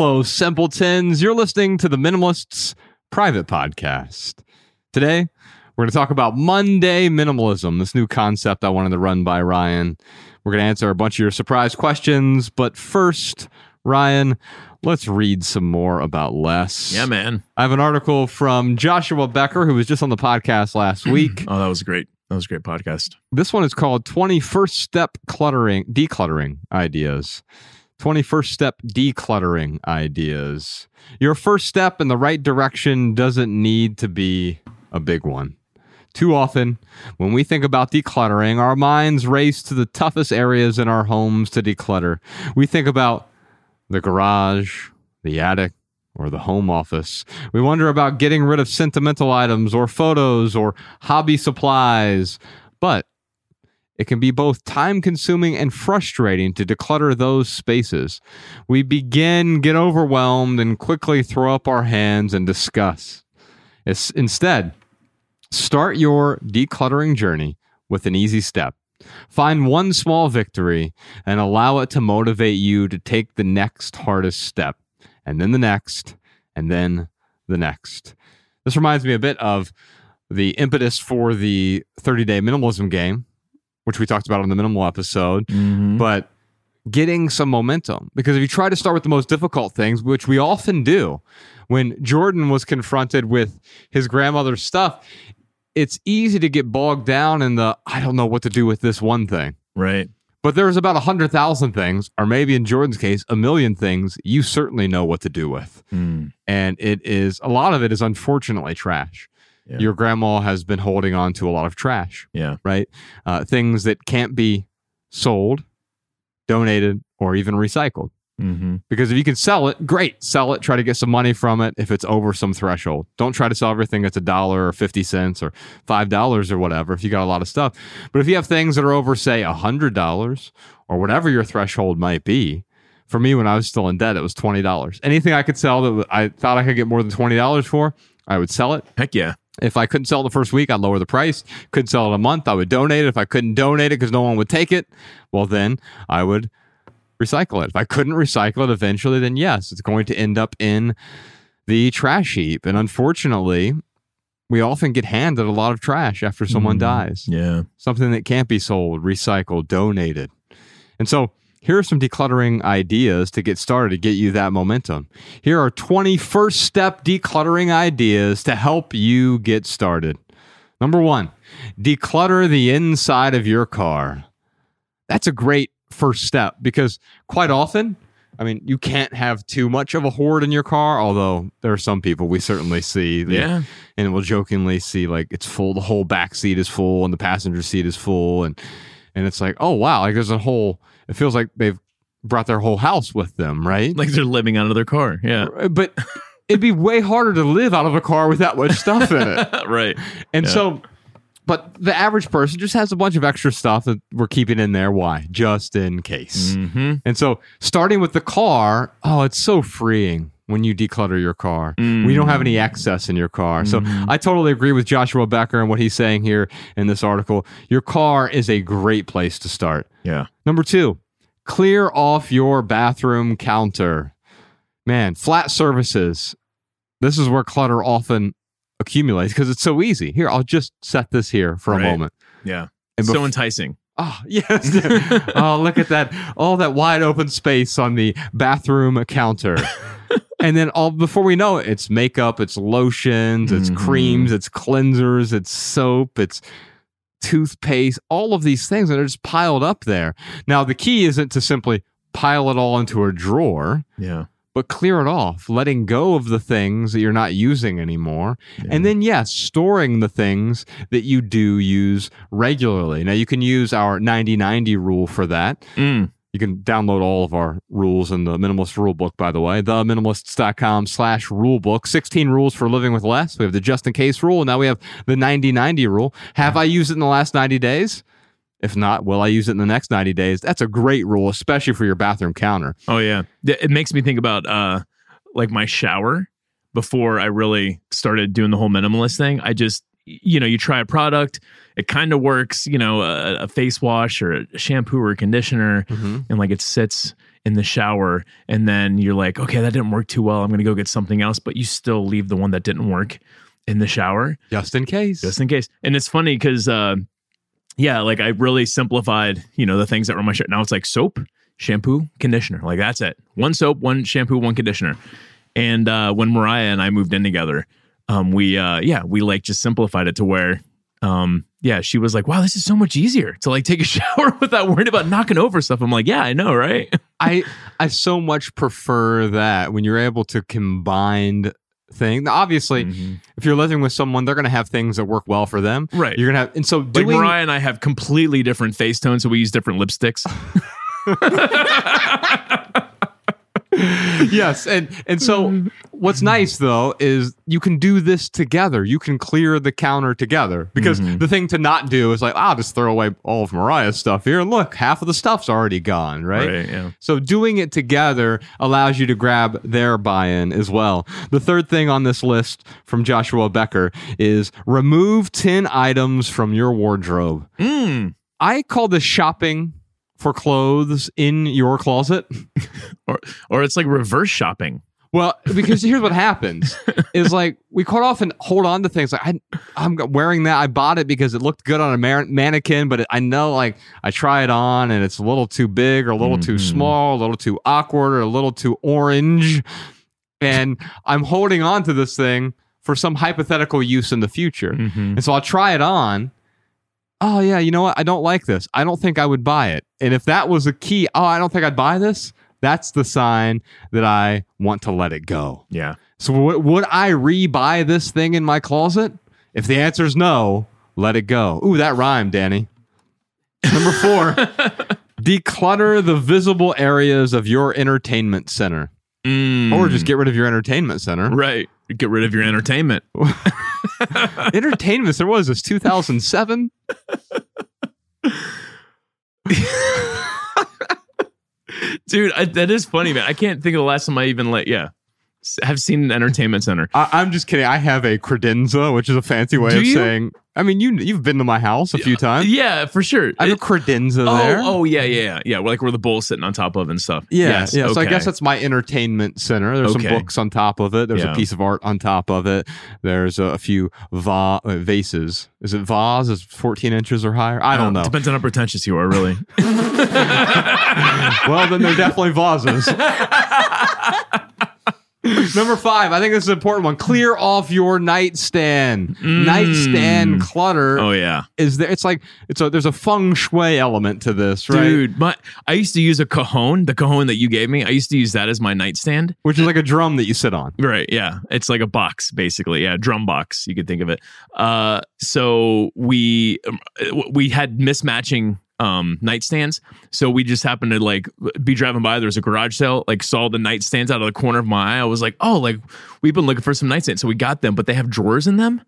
Hello, simpletons. You're listening to the Minimalists private podcast. Today, we're going to talk about Monday minimalism, this new concept I wanted to run by Ryan. We're going to answer a bunch of your surprise questions, but first, Ryan, let's read some more about less. Yeah, man. I have an article from Joshua Becker, who was just on the podcast last week. Oh, that was great. That was a great podcast. This one is called 21st Step Cluttering, Decluttering Ideas. 21st Step Decluttering Ideas. Your first step in the right direction doesn't need to be a big one. Too often, when we think about decluttering, our minds race to the toughest areas in our homes to declutter. We think about the garage, the attic, or the home office. We wonder about getting rid of sentimental items or photos or hobby supplies. But it can be both time consuming and frustrating to declutter those spaces. We begin, get overwhelmed, and quickly throw up our hands and discuss. It's, instead, start your decluttering journey with an easy step. Find one small victory and allow it to motivate you to take the next hardest step, and then the next, and then the next. This reminds me a bit of the impetus for the 30 day minimalism game which we talked about on the minimal episode, Mm-hmm. but getting some momentum. Because if you try to start with the most difficult things, which we often do, when Jordan was confronted with his grandmother's stuff, it's easy to get bogged down in the, I don't know what to do with this one thing. Right. But there's about a hundred thousand things, or maybe in Jordan's case, a million things you certainly know what to do with. Mm. And it is, a lot of it is unfortunately trash. Yeah. Your grandma has been holding on to a lot of trash Yeah. right? Uh, things that can't be sold, donated, or even recycled. Mm-hmm. Because if you can sell it, great, sell it. Try to get some money from it if it's over some threshold. Don't try to sell everything that's a dollar or 50 cents or $5 or whatever if you got a lot of stuff. But if you have things that are over, say, $100 or whatever your threshold might be, for me, when I was still in debt, it was $20. Anything I could sell that I thought I could get more than $20 for, I would sell it. Heck yeah. If I couldn't sell it the first week, I'd lower the price. Couldn't sell it a month, I would donate it. If I couldn't donate it because no one would take it, well, then I would recycle it. If I couldn't recycle it eventually, then yes, it's going to end up in the trash heap. And unfortunately, we often get handed a lot of trash after someone Mm. dies. Yeah. Something that can't be sold, recycled, donated. And so here are some decluttering ideas to get started to get you that momentum. Here are 20 first step decluttering ideas to help you get started. Number one, declutter the inside of your car. That's a great first step because quite often, I mean, you can't have too much of a hoard in your car, although there are some people we certainly see. that- Yeah. and we'll jokingly see like it's full the whole back seat is full and the passenger seat is full and and it's like oh wow like there's a whole it feels like they've brought their whole house with them right Like they're living out of their car. Yeah. but it'd be way harder to live out of a car with that much stuff in it right. and Yeah. so but the average person just has a bunch of extra stuff that we're keeping in there why just in case Mm-hmm. and so starting with the car oh it's so freeing when you declutter your car when you don't have any mm. excess in your car. So mm-hmm. I totally agree with Joshua Becker and what he's saying here in this article. Your car is a great place to start. Yeah. Number two, clear off your bathroom counter. Man, flat surfaces. This is where clutter often accumulates because it's so easy. Here, I'll just set this here for a moment. Yeah. And so enticing. Oh, yes. oh, look at that. All that wide open space on the bathroom counter. and then all before we know it, it's makeup, it's lotions, it's Mhm. creams, it's cleansers, it's soap, it's toothpaste, all of these things that are just piled up there. Now, the key isn't to simply pile it all into a drawer, Yeah. but clear it off, letting go of the things that you're not using anymore. And then, yes, storing the things that you do use regularly. Now, you can use our 90 90 rule for that. Mm. You can download all of our rules in the Minimalist Rule Book, by the way, theminimalists.com slash rule book. 16 rules for living with less. We have the just in case rule. And now we have the 90 90 rule. Have I used it in the last 90 days? If not, will I use it in the next 90 days? That's a great rule, especially for your bathroom counter. Oh yeah. It makes me think about uh like my shower before I really started doing the whole minimalist thing. I just you know, you try a product, it kind of works, you know, a, a face wash or a shampoo or a conditioner, and like it sits in the shower and then you're like, okay, that didn't work too well. I'm going to go get something else, but you still leave the one that didn't work in the shower Just in case. just in case. And it's funny because, uh, yeah, like I really simplified, you know, the things that were my shower. Now it's like soap, shampoo, conditioner. Like that's it. One soap, one shampoo, one conditioner. And uh, when Mariah and I moved in together, um, we, uh, yeah, we like just simplified it to where, um, yeah, she was like, wow, this is so much easier to like take a shower without worrying about knocking over stuff. I'm like, yeah, I know, right? I I so much prefer that when you're able to combine thing. Now, obviously, if you're living with someone, they're going to have things that work well for them. Right. You're gonna have, and so Like Mariah and I have completely different face tones, so we use different lipsticks. yes, and and so what's nice though is you can do this together. You can clear the counter together because the thing to not do is like I'll just throw away all of Mariah's stuff here. And look, half of the stuff's already gone. Right. yeah. So doing it together allows you to grab their buy-in as well. The third thing on this list from Joshua Becker is remove 10 items from your wardrobe. Mm. I call this shopping for clothes in your closet. Or or it's like reverse shopping. Well, because here's what happens is like we quite often hold on to things like I, I'm wearing that. I bought it because it looked good on a man- mannequin, but it, I know like I try it on and it's a little too big or a little too Mhm. small, a little too awkward or a little too orange. And I'm holding on to this thing for some hypothetical use in the future. Mhm. And so I'll try it on. Oh, yeah, you know what? I don't like this. I don't think I would buy it. And if that was a key, oh, I don't think I'd buy this, that's the sign that I want to let it go. Yeah. So, w- would I re-buy this thing in my closet? If the answer is no, let it go. Ooh, that rhymed, Danny. Number four, declutter the visible areas of your entertainment center, Mm. or just get rid of your entertainment center. right. Get rid of your entertainment. entertainment There was this? Two thousand seven. Dude, I, that is funny, man. I can't think of the last time I even like, yeah, have seen an entertainment center. I- I'm just kidding. I have a credenza, which is a fancy way Do of you? saying. I mean, you you've been to my house a few times. Yeah, for sure. I have a credenza oh, there. oh, yeah, yeah, yeah. Yeah, like where the bowl's sitting on top of and stuff. Yeah, Yes, yeah. So I guess that's my entertainment center. There's Okay. some books on top of it. There's Yeah. a piece of art on top of it. There's a, a few va- uh, vases. Is it vase? Is 14 inches or higher? I don't Um, know. Depends on how pretentious you are, really. well, then they're definitely vases. Number five, I think this is an important one. Clear off your nightstand. Mm. Nightstand clutter oh yeah, is there. It's like it's a there's a feng shui element to this, right? dude. My I used to use a cajon, the cajon that you gave me. I used to use that as my nightstand. Which is like a drum that you sit on. Right. Yeah. It's like a box, basically. Yeah. Drum box. You could think of it. Uh, so we, um, we had mismatching, um, nightstands. So we just happened to like be driving by. There was a garage sale, like saw the nightstands out of the corner of my eye. I was like, oh, like we've been looking for some nightstands. So we got them, but they have drawers in them.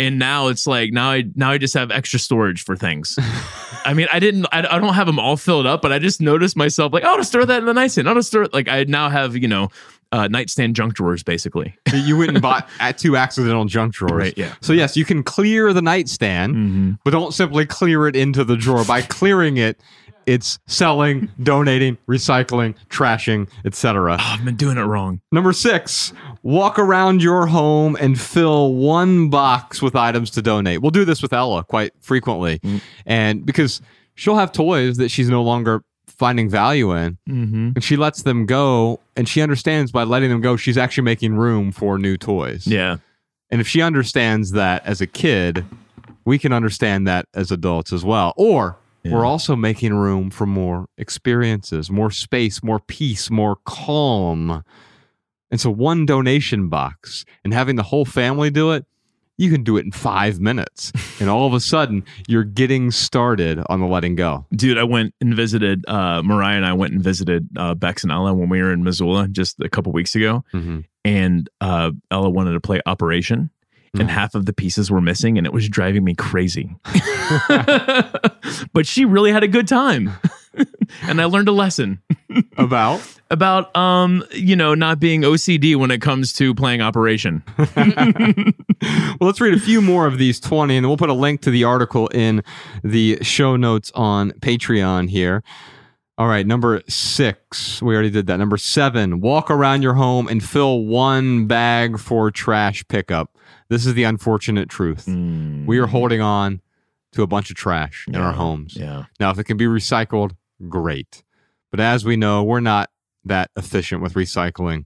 And now it's like now I now I just have extra storage for things. I mean, I didn't I, I don't have them all filled up, but I just noticed myself like, oh, to store that in the nightstand. To store it. like I now have you know uh, nightstand junk drawers basically. you went and bought at two accidental junk drawers. Right, yeah. So yes, you can clear the nightstand, Mm-hmm. but don't simply clear it into the drawer. By clearing it, it's selling, donating, recycling, trashing, etc. Oh, I've been doing it wrong. Number six, walk around your home and fill one box with items to donate. We'll do this with Ella quite frequently. Mm. And because she'll have toys that she's no longer finding value in, Mm-hmm. and she lets them go, and she understands by letting them go, she's actually making room for new toys. Yeah. And if she understands that as a kid, we can understand that as adults as well. Or Yeah. we're also making room for more experiences, more space, more peace, more calm. And so, one donation box and having the whole family do it, you can do it in five minutes. and all of a sudden, you're getting started on the letting go. Dude, I went and visited uh Mariah and I went and visited uh Bex and Ella when we were in Missoula just a couple weeks ago. And uh Ella wanted to play Operation. And Mhm. half of the pieces were missing, and it was driving me crazy. but she really had a good time. and I learned a lesson About? about um, you know, not being OCD when it comes to playing Operation. well, let's read a few more of these 20, and then we'll put a link to the article in the show notes on Patreon here. All right, number six. We already did that. Number seven, walk around your home and fill one bag for trash pickup. This is the unfortunate truth. We are holding on to a bunch of trash in our homes. Yeah. Now, if it can be recycled, great. But as we know, we're not that efficient with recycling.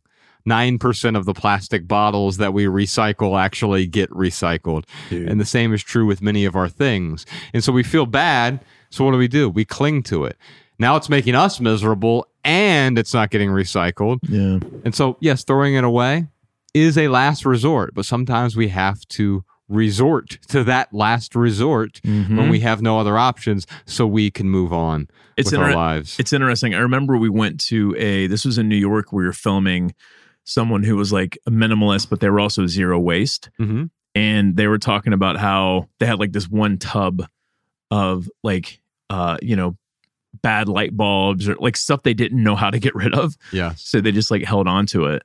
9% of the plastic bottles that we recycle actually get recycled. Dude. And the same is true with many of our things. And so we feel bad. So what do we do? We cling to it. Now it's making us miserable and it's not getting recycled. yeah. And so, yes, throwing it away is a last resort, but sometimes we have to resort to that last resort when we have no other options so we can move on Mm-hmm. It's with our lives. It's interesting. I remember we went to a this was in New York. We were filming someone who was like a minimalist, but they were also zero waste. hmm And they were talking about how they had like this one tub of like uh, you know, bad light bulbs or like stuff they didn't know how to get rid of. Yeah. So they just like held on to it.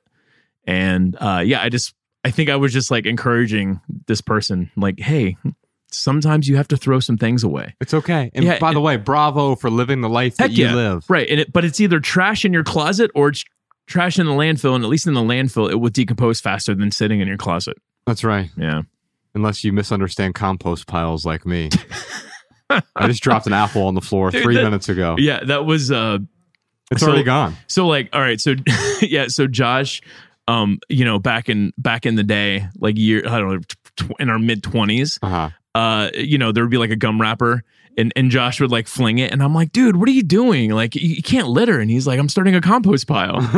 And uh yeah, I just I think I was just like encouraging this person, like, hey, sometimes you have to throw some things away. It's okay. And Yeah, by the way, bravo for living the life that you yeah. live. Right. And it, but it's either trash in your closet or it's trash in the landfill. And at least in the landfill, it will decompose faster than sitting in your closet. That's right. Yeah. Unless you misunderstand compost piles like me. I just dropped an apple on the floor Dude, three that- minutes ago. Yeah. That was, uh, It's so- already gone. so like, all right. So, yeah. So Josh, um, you know, back in, back in the day, like year, I don't know, tw- in our mid twenties, Uh huh. uh, you know, there would be like a gum wrapper and, and Josh would like fling it. And I'm like, dude, what are you doing? Like, you, you can't litter. And he's like, I'm starting a compost pile.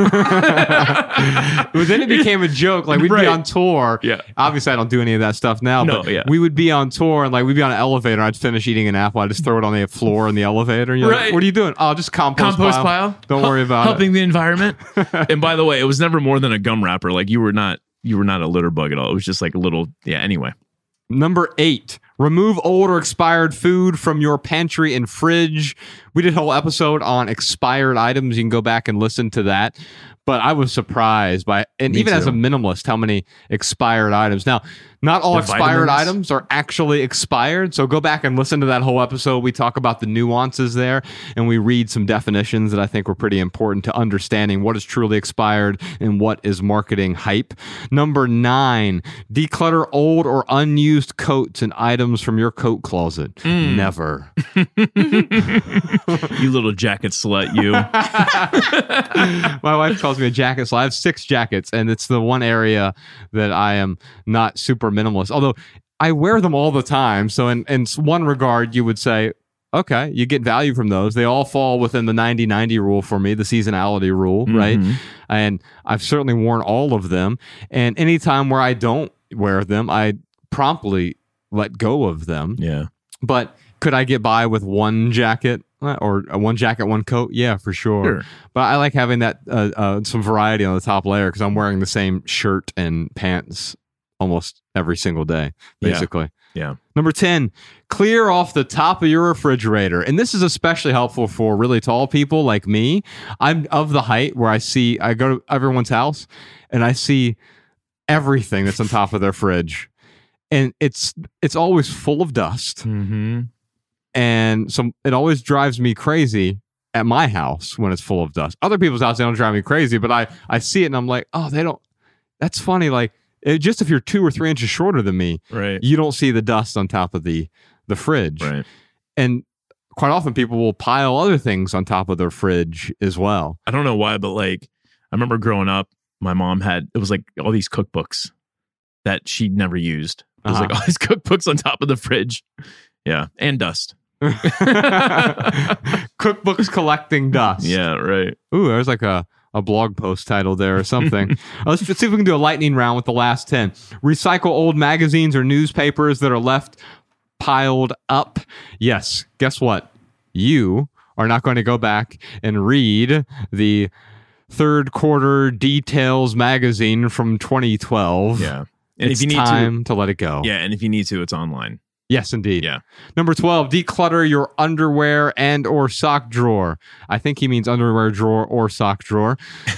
but then it became a joke. Like we'd Right. be on tour. Yeah. Obviously, I don't do any of that stuff now. No, but yeah. We would be on tour and like we'd be on an elevator. I'd finish eating an apple. I'd just throw it on the floor in the elevator. And you're like, Right. what are you doing? Oh, just compost, compost pile. Don't Hel- worry about it. helping the environment. and by the way, it was never more than a gum wrapper. Like you were not you were not a litter bug at all. It was just like a little yeah. Anyway. Number eight, remove old or expired food from your pantry and fridge. We did a whole episode on expired items. You can go back and listen to that. But I was surprised by, and Me even as a minimalist, how many expired items. Now, not all The expired vitamins? items are actually expired. So go back and listen to that whole episode. We talk about the nuances there and we read some definitions that I think were pretty important to understanding what is truly expired and what is marketing hype. Number nine, declutter old or unused coats and items from your coat closet. Mm. Never. you little jacket slut, you. My wife calls me a jacket. slut. I have six jackets, and it's the one area that I am not super minimalist. Although I wear them all the time. So in, in one regard, you would say, okay, you get value from those. They all fall within the 90 90 rule for me, the seasonality rule, right? Mhm. And I've certainly worn all of them. And anytime where I don't wear them, I promptly let go of them. Yeah. But could I get by with one jacket Uh, or uh, one jacket, one coat? Yeah, for sure. Sure. But I like having that uh, uh, some variety on the top layer because I'm wearing the same shirt and pants almost every single day, basically. Yeah. Number 10, clear off the top of your refrigerator. And this is especially helpful for really tall people like me. I'm of the height where I see, I go to everyone's house and I see everything that's on top of their fridge. And it's it's always full of dust Mm-hmm. and so it always drives me crazy at my house when it's full of dust. Other people's houses don't drive me crazy, but I I see it and I'm like, oh, they don't. That's funny. Like it, just if you're two or three inches shorter than me, Right. you don't see the dust on top of the the fridge. Right. And quite often people will pile other things on top of their fridge as well. I don't know why, but like I remember growing up, my mom had it was like all these cookbooks that she never used. It was like Uh-huh. all these cookbooks on top of the fridge. Yeah. And dust. Cookbooks collecting dust. Yeah, right. Ooh, there's like a, a blog post title there or something. Uh, let's, let's see if we can do a lightning round with the last 10. Recycle old magazines or newspapers that are left piled up. Yes, guess what? You are not going to go back and read the third quarter details magazine from 2012. Yeah. And it's if you need time to, let it go. yeah, and if you need to, it's online. Yes, indeed. Yeah. Number 12, declutter your underwear and or sock drawer. I think he means underwear drawer or sock drawer.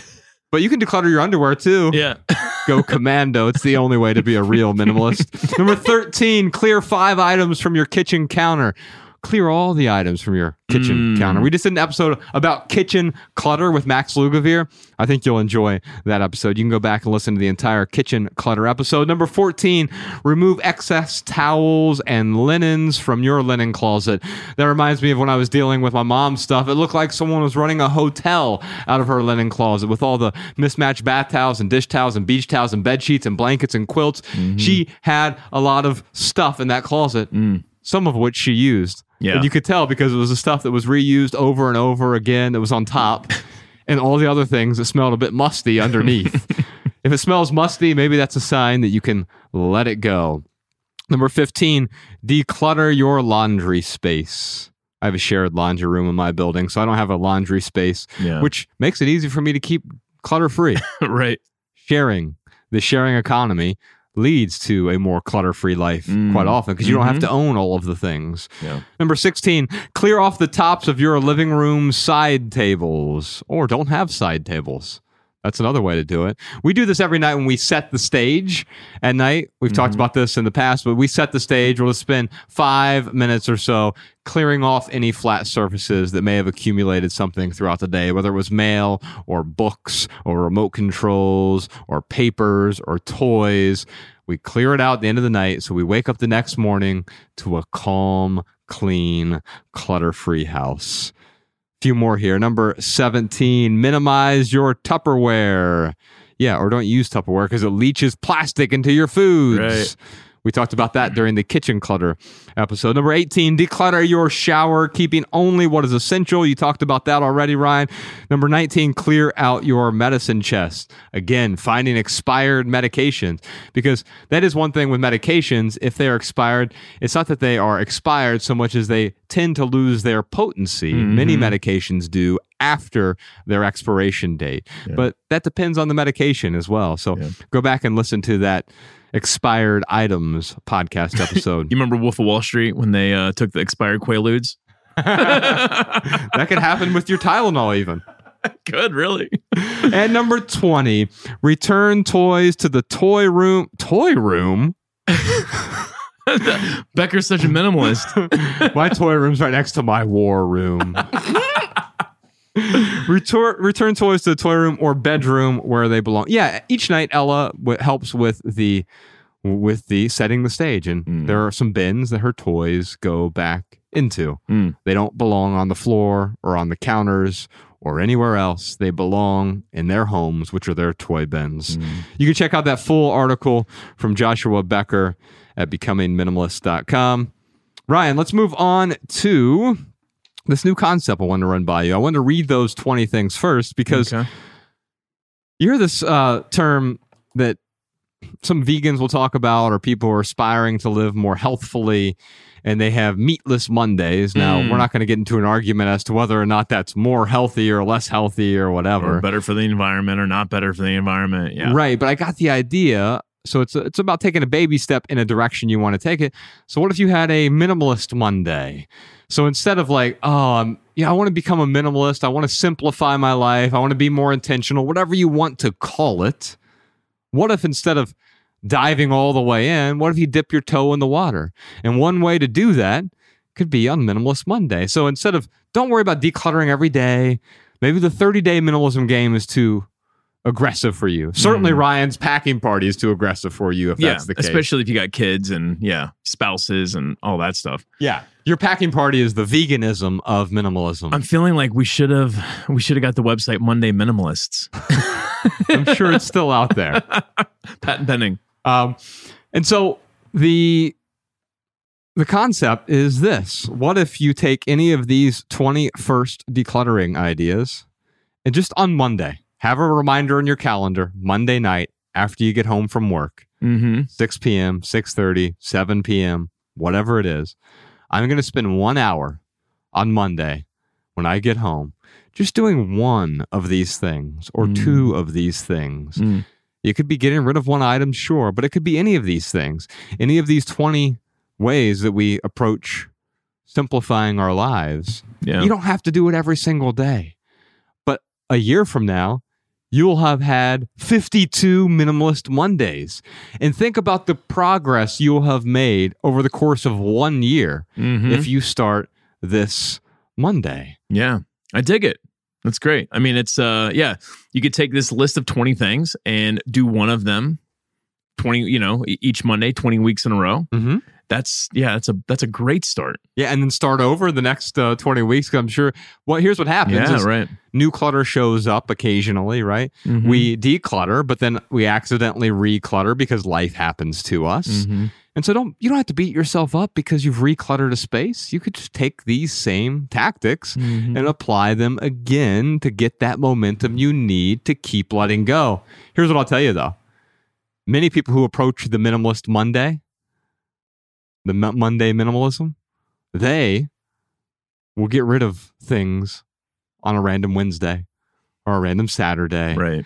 But you can declutter your underwear too. Yeah. Go commando. It's the only way to be a real minimalist. Number 13, clear five items from your kitchen counter. Clear all the items from your kitchen Mm. counter. We just did an episode about kitchen clutter with Max Lugavere. I think you'll enjoy that episode. You can go back and listen to the entire kitchen clutter episode. Number 14, remove excess towels and linens from your linen closet. That reminds me of when I was dealing with my mom's stuff. It looked like someone was running a hotel out of her linen closet with all the mismatched bath towels and dish towels and beach towels and bed sheets and blankets and quilts. She had a lot of stuff in that closet, some of which she used. Yeah. And you could tell because it was the stuff that was reused over and over again that was on top, and all the other things that smelled a bit musty underneath. if it smells musty, maybe that's a sign that you can let it go. Number 15, declutter your laundry space. I have a shared laundry room in my building, so I don't have a laundry space, Yeah. which makes it easy for me to keep clutter free. right. sharing, the sharing economy leads to a more clutter free life Mm. quite often because you don't have Mhm. to own all of the things. Yeah. Number 16, clear off the tops of your living room side tables or don't have side tables. That's another way to do it. We do this every night when we set the stage at night. We've talked mm-hmm. about this in the past, but we set the stage. We'll spend five minutes or so clearing off any flat surfaces that may have accumulated something throughout the day, whether it was mail or books or remote controls or papers or toys. We clear it out at the end of the night so we wake up the next morning to a calm, clean, clutter free house. Few more here. Number 17, minimize your Tupperware. Yeah, or don't use Tupperware because it leaches plastic into your foods. Right. We talked about that during the kitchen clutter episode. Number 18, declutter your shower, keeping only what is essential. You talked about that already, Ryan. Number 19, clear out your medicine chest. Again, finding expired medications because that is one thing with medications. If they are expired, it's not that they are expired so much as they tend to lose their potency. Mm-hmm. Many medications do after their expiration date, but that depends on the medication as well. So Yeah. go back and listen to that expired items podcast episode. You remember Wolf of Wall Street when they uh, took the expired Quaaludes? that could happen with your Tylenol even. Good, really. And number 20, return toys to the toy room. Toy room? Becker's such a minimalist. my toy room's right next to my war room. return, return toys to the toy room or bedroom where they belong. Yeah, each night Ella w- helps with the with the setting the stage and Mm. there are some bins that her toys go back into. Mm. They don't belong on the floor or on the counters or anywhere else. They belong in their homes, which are their toy bins. You can check out that full article from Joshua Becker at becomingminimalist.com. Ryan, let's move on to this new concept I wanted to run by you. I wanted to read those 20 things first because Okay. you hear this uh, term that some vegans will talk about, or people who are aspiring to live more healthfully, and they have meatless Mondays. Now, Mm. we're not going to get into an argument as to whether or not that's more healthy or less healthy or whatever. Or better for the environment or not better for the environment. Yeah. Right, but I got the idea. So it's it's about taking a baby step in a direction you want to take it. So what if you had a minimalist Monday? So instead of like, oh, um, yeah, I want to become a minimalist. I want to simplify my life. I want to be more intentional. Whatever you want to call it. What if instead of diving all the way in, what if you dip your toe in the water? And one way to do that could be on Minimalist Monday. So instead of don't worry about decluttering every day, maybe the 30 day minimalism game is too aggressive for you. Certainly Ryan's packing party is too aggressive for you if Yeah. that's the case. Especially if you got kids and yeah, spouses and all that stuff. yeah. Your packing party is the veganism of minimalism. I'm feeling like we should have we should have got the website Monday Minimalists. I'm sure it's still out there. Patent pending. Um, and so the the concept is this: What if you take any of these twenty first decluttering ideas, and just on Monday have a reminder in your calendar, Monday night after you get home from work, Mm-hmm. 6 p.m., 6:30, 7 p.m., whatever it is. I'm going to spend one hour on Monday when I get home, just doing one of these things or Mm. two of these things. Mm. You could be getting rid of one item, sure, but it could be any of these things, any of these 20 ways that we approach simplifying our lives. Yeah. You don't have to do it every single day. But a year from now, you'll have had 52 minimalist Mondays. And think about the progress you'll have made over the course of one year Mhm. if you start this Monday. Yeah, I dig it. That's great. I mean, it's uh, yeah, you could take this list of twenty things and do one of them, twenty, you know, each Monday, twenty weeks in a row. Mm-hmm. That's yeah, that's a that's a great start. Yeah, and then start over the next uh, 20 weeks. I'm sure. Well, here's what happens: Yeah, is right. new clutter shows up occasionally, right? Mhm. We declutter, but then we accidentally reclutter because life happens to us. Mhm. And so don't you don't have to beat yourself up because you've recluttered a space. You could just take these same tactics Mhm. and apply them again to get that momentum you need to keep letting go. Here's what I'll tell you though. Many people who approach the minimalist Monday, the Mo- Monday minimalism, they will get rid of things on a random Wednesday or a random Saturday. right.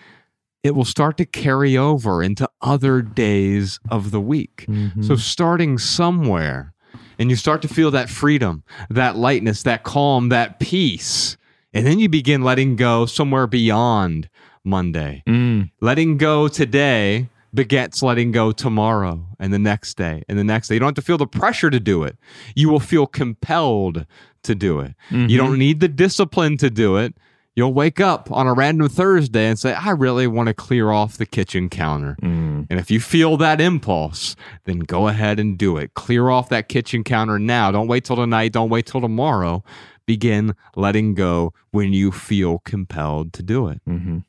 It will start to carry over into other days of the week. Mhm. So starting somewhere and you start to feel that freedom, that lightness, that calm, that peace. And then you begin letting go somewhere beyond Monday. Mm. Letting go today begets letting go tomorrow and the next day and the next day. You don't have to feel the pressure to do it. You will feel compelled to do it. You Mhm. don't need the discipline to do it. You'll wake up on a random Thursday and say, I really want to clear off the kitchen counter. Mm. And if you feel that impulse, then go ahead and do it. Clear off that kitchen counter now. Don't wait till tonight. Don't wait till tomorrow. Begin letting go when you feel compelled to do it. Mhm.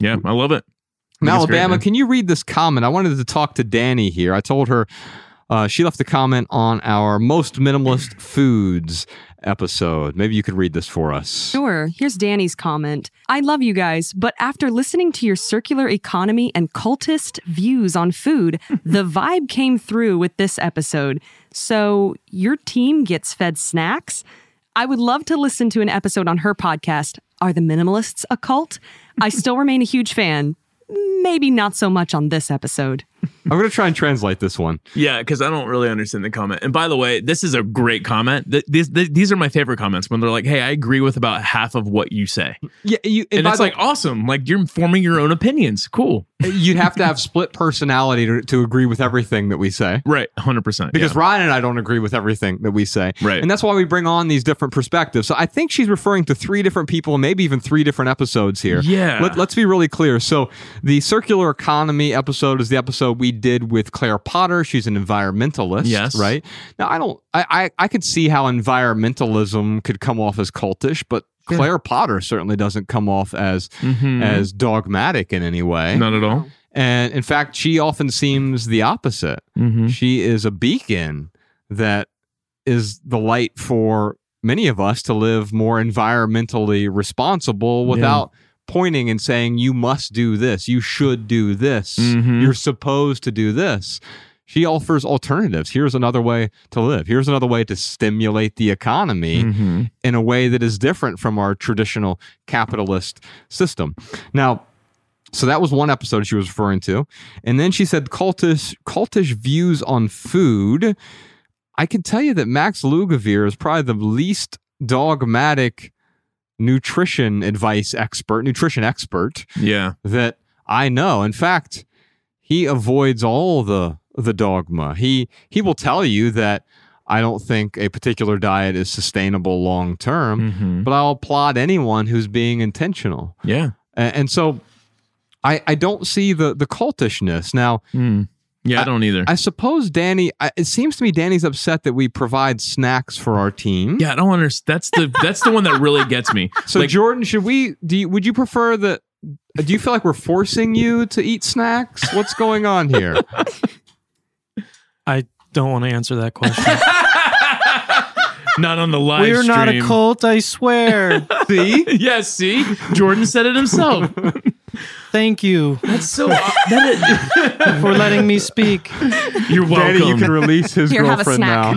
Yeah, I love it. I think Now, it's great, Alabama, can you read this comment? I wanted to talk to Danny here. I told her uh, she left a comment on our most minimalist foods episode. Maybe you could read this for us. Sure. Here's Danny's comment. I love you guys, but after listening to your circular economy and cultist views on food, the vibe came through with this episode. So, your team gets fed snacks? I would love to listen to an episode on her podcast, Are the Minimalists a Cult? I still remain a huge fan. Maybe not so much on this episode. I'm going to try and translate this one. Yeah, because I don't really understand the comment. And by the way, this is a great comment. Th- These th- these are my favorite comments when they're like, "Hey, I agree with about half of what you say," Yeah, you, and, by it's the- like awesome. Like you're forming your own opinions. Cool. Uh, you'd have to have split personality to, to agree with everything that we say. Right. Hundred percent. Because Ryan and I don't agree with everything that we say. Right. And that's why we bring on these different perspectives. So I think she's referring to three different people maybe even three different episodes here. Yeah. Let, let's be really clear. So the circular economy episode is the episode we did with Claire Potter. She's an environmentalist. Yes. Right. Now I don't I, I, I could see how environmentalism could come off as cultish, but Yeah. Claire Potter certainly doesn't come off as Mhm. as dogmatic in any way. not at all. And in fact, she often seems the opposite. Mm-hmm. She is a beacon that is the light for many of us to live more environmentally responsible without pointing and saying, you must do this, you should do this, Mhm. you're supposed to do this. She offers alternatives. Here's another way to live. Here's another way to stimulate the economy Mm-hmm. in a way that is different from our traditional capitalist system. Now, so that was one episode she was referring to. And then she said cultish cultish views on food. I can tell you that Max Lugavere is probably the least dogmatic nutrition advice expert, nutrition expert Yeah. that I know. In fact, he avoids all the the dogma. He he will tell you that I don't think a particular diet is sustainable long term, Mm-hmm. but I'll applaud anyone who's being intentional. Yeah. A- And, so I I don't see the the cultishness. Now, Mm. Yeah. I, don't either. I suppose Danny I, it seems to me Danny's upset that we provide snacks for our team. yeah. I don't understand. That's the that's the one that really gets me. So like, Jordan, should we do you, would you prefer that do you feel like we're forcing you to eat snacks? What's going on here? I don't want to answer that question. not on the live We're not a cult, I swear. See? yeah. See, Jordan said it himself. Thank you That's so. Uh, for letting me speak. you're welcome. Danny, you can release his Here, have a girlfriend snack.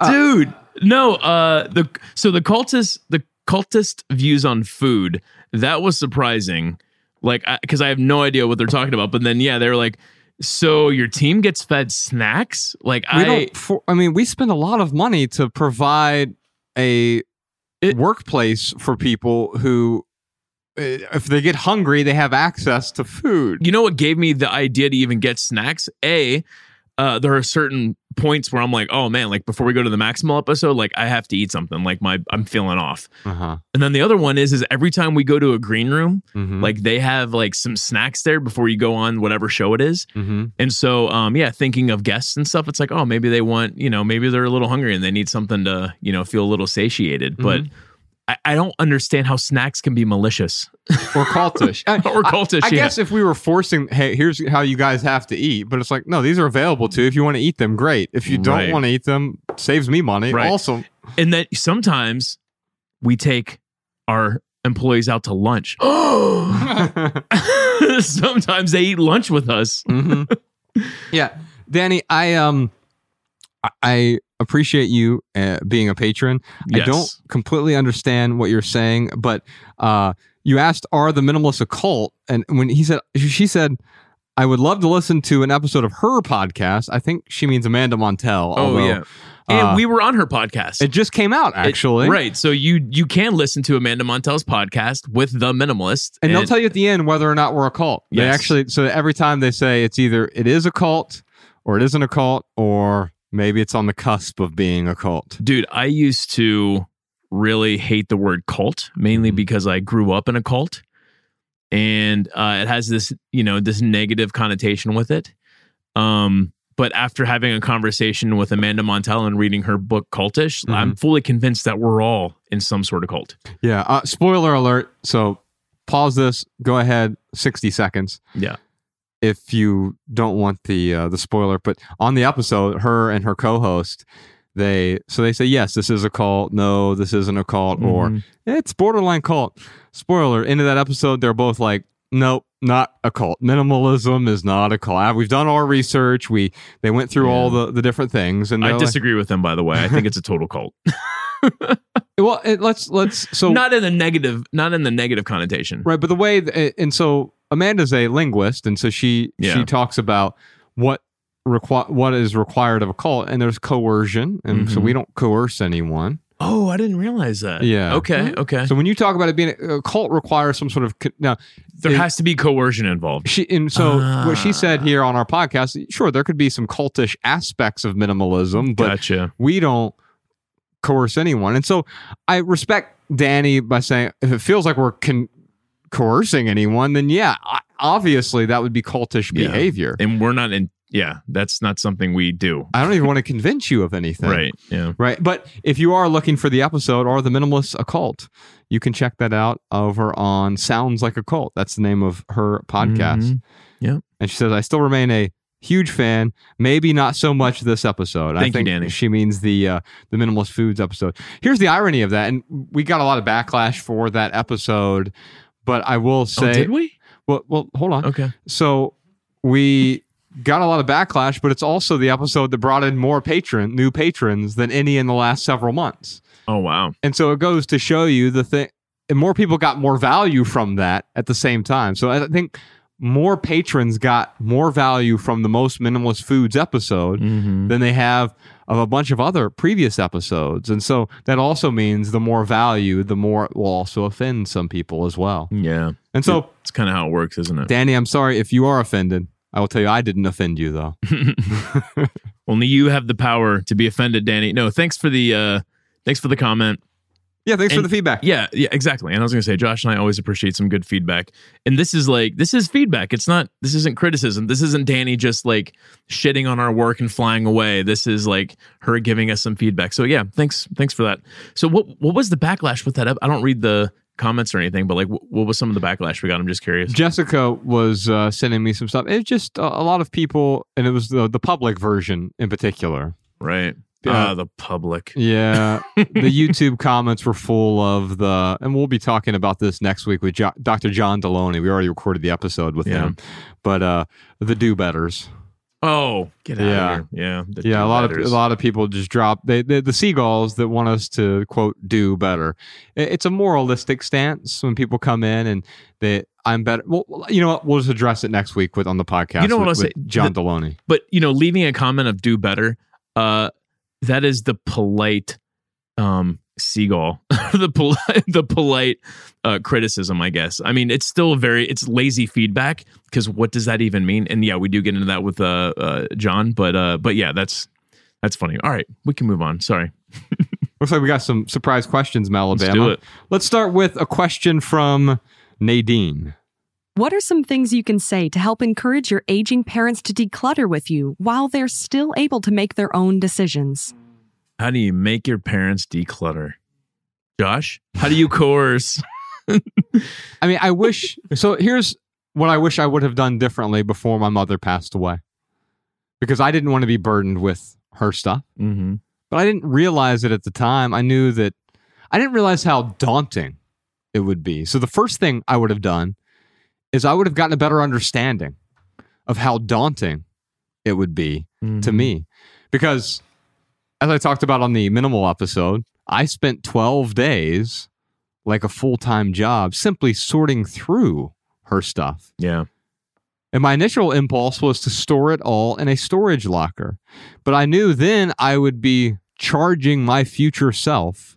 now. dude. No, uh, the so the cultist the cultist views on food that was surprising. Like, because I, have no idea what they're talking about. But then, yeah, they're like, so your team gets fed snacks. Like, We I don't for, I mean, we spend a lot of money to provide a It- workplace for people who, uh, if they get hungry, they have access to food. You know what gave me the idea to even get snacks? A, uh, there are certain points where I'm like, oh man, like before we go to the maximal episode, like I have to eat something. Like my I'm feeling off. Uh huh. And then the other one is is every time we go to a green room, Mm-hmm. like they have like some snacks there before you go on whatever show it is. mm-hmm. And so, um, yeah, thinking of guests and stuff, it's like, oh, maybe they want, you know, maybe they're a little hungry and they need something to, you know, feel a little satiated. But I, I don't understand how snacks can be malicious or cultish. Or cultish. I yeah. guess if we were forcing, hey, here's how you guys have to eat, but it's like, no, these are available too. If you want to eat them, great. If you don't Right. want to eat them, saves me money. Right. Also, and that sometimes we take our employees out to lunch. Oh sometimes they eat lunch with us. Mhm. yeah, Danny, I um, I- I appreciate you uh, being a patron. I don't completely understand what you're saying, but uh, you asked, "Are the minimalists a cult?" And when he said, she said. I would love to listen to an episode of her podcast. I think she means Amanda Montell. Oh although, yeah. And uh, we were on her podcast. It just came out, It- actually. right. So you you can listen to Amanda Montell's podcast with the minimalist. And they'll tell you at the end whether or not we're a cult. They actually, so every time they say it's either it is a cult or it isn't a cult or maybe it's on the cusp of being a cult. Dude, I used to really hate the word cult, mainly Mhm. because I grew up in a cult. And uh, it has this, you know, this negative connotation with it. Um, but after having a conversation with Amanda Montell and reading her book Cultish, Mhm. I'm fully convinced that we're all in some sort of cult. Yeah. Uh, spoiler alert. So pause this, go ahead, 60 seconds. Yeah. If you don't want the uh, the spoiler, but on the episode, her and her co-host, they so they say yes, this is a cult. No, this isn't a cult, or Mhm. it's borderline cult. Spoiler, into that episode, they're both like, nope, not a cult. Minimalism is not a cult. Ah, We've done our research. We they went through all the, the different things, and I they're like- disagree with them, by the way. I think it's a total cult. well, it, let's let's so not in the negative, not in the negative connotation. right, but the way and so Amanda's a linguist, and so she Yeah. she talks about what requi- what is required of a cult, and there's coercion, and so Mhm. we don't coerce anyone. Oh, I didn't realize that. Yeah. Okay. Okay. So when you talk about it being a, cult requires some sort of co- now there it- has to be coercion involved. She and so what she Ah. said here on our podcast, sure, there could be some cultish aspects of minimalism, but gotcha. we don't coerce anyone. And so I respect Danny by saying if it feels like we're con- coercing anyone, then yeah, obviously that would be cultish Yeah. behavior. And we're not in. Yeah, that's not something we do. I don't even want to convince you of anything. Right. Yeah. Right. But if you are looking for the episode or the minimalist occult, you can check that out over on Sounds Like a Cult. That's the name of her podcast. Mhm. Yep. And she says, I still remain a huge fan. Maybe not so much this episode. I Thank you, think Danny. she means the uh, the minimalist foods episode. Here's the irony of that, and we got a lot of backlash for that episode. But I will Oh, say, did we? well, well, hold on. Okay. So we got a lot of backlash, but it's also the episode that brought in more patron, new patrons than any in the last several months. Oh wow. And so it goes to show you the thing, and more people got more value from that at the same time. So I think more patrons got more value from the most minimalist foods episode Mm-hmm. than they have of a bunch of other previous episodes. And so that also means the more value, the more it will also offend some people as well. Yeah. And so, It's kind of how it works, isn't it? Danny, I'm sorry if you are offended. I will tell you, I didn't offend you though. Only you have the power to be offended, Danny. No, thanks for the uh thanks for the comment. Yeah, thanks for the feedback. Yeah, yeah, exactly. And I was gonna say, Josh and I always appreciate some good feedback. And this is like this is feedback. It's not this isn't criticism. This isn't Danny just like shitting on our work and flying away. This is like her giving us some feedback. So yeah, thanks thanks for that. So what what was the backlash with that? ep- I don't read the comments or anything, but like wh- what was some of the backlash we got? I'm just curious. Jessica was uh, sending me some stuff. It's just a, a lot of people, and it was the the public version in particular. Right. Ah, the public. Yeah, the YouTube comments were full of the, and we'll be talking about this next week with jo- Dr. John Delony. We already recorded the episode with Yeah. him, but uh, the do betters. Oh, get out Yeah. of here. Yeah. the Yeah, a lot of a lot of people just drop they, they the seagulls that want us to quote do better. It- It's a moralistic stance when people come in and they I'm better. Well, you know what? We'll just address it next week with on the podcast. You know what with, I'll with say? John Delony. but you know leaving a comment of do better uh that is the polite um seagull, the polite, the polite uh, criticism, I guess. I mean, it's still very it's lazy feedback because what does that even mean? And yeah, we do get into that with uh, uh John, but uh, but yeah, that's that's funny. All right, we can move on. Sorry. Looks like we got some surprise questions, Malabama. Let's do it. Let's start with a question from Nadine. What are some things you can say to help encourage your aging parents to declutter with you while they're still able to make their own decisions? How do you make your parents declutter? Josh, how do you coerce? I mean, I wish. So here's what I wish I would have done differently before my mother passed away, because I didn't want to be burdened with her stuff. mm-hmm. But I didn't realize it at the time. I knew that I didn't realize how daunting it would be. So the first thing I would have done is I would have gotten a better understanding of how daunting it would be to me. Because as I talked about on the minimal episode, I spent 12 days like a full-time job simply sorting through her stuff. Yeah. And my initial impulse was to store it all in a storage locker. But I knew then I would be charging my future self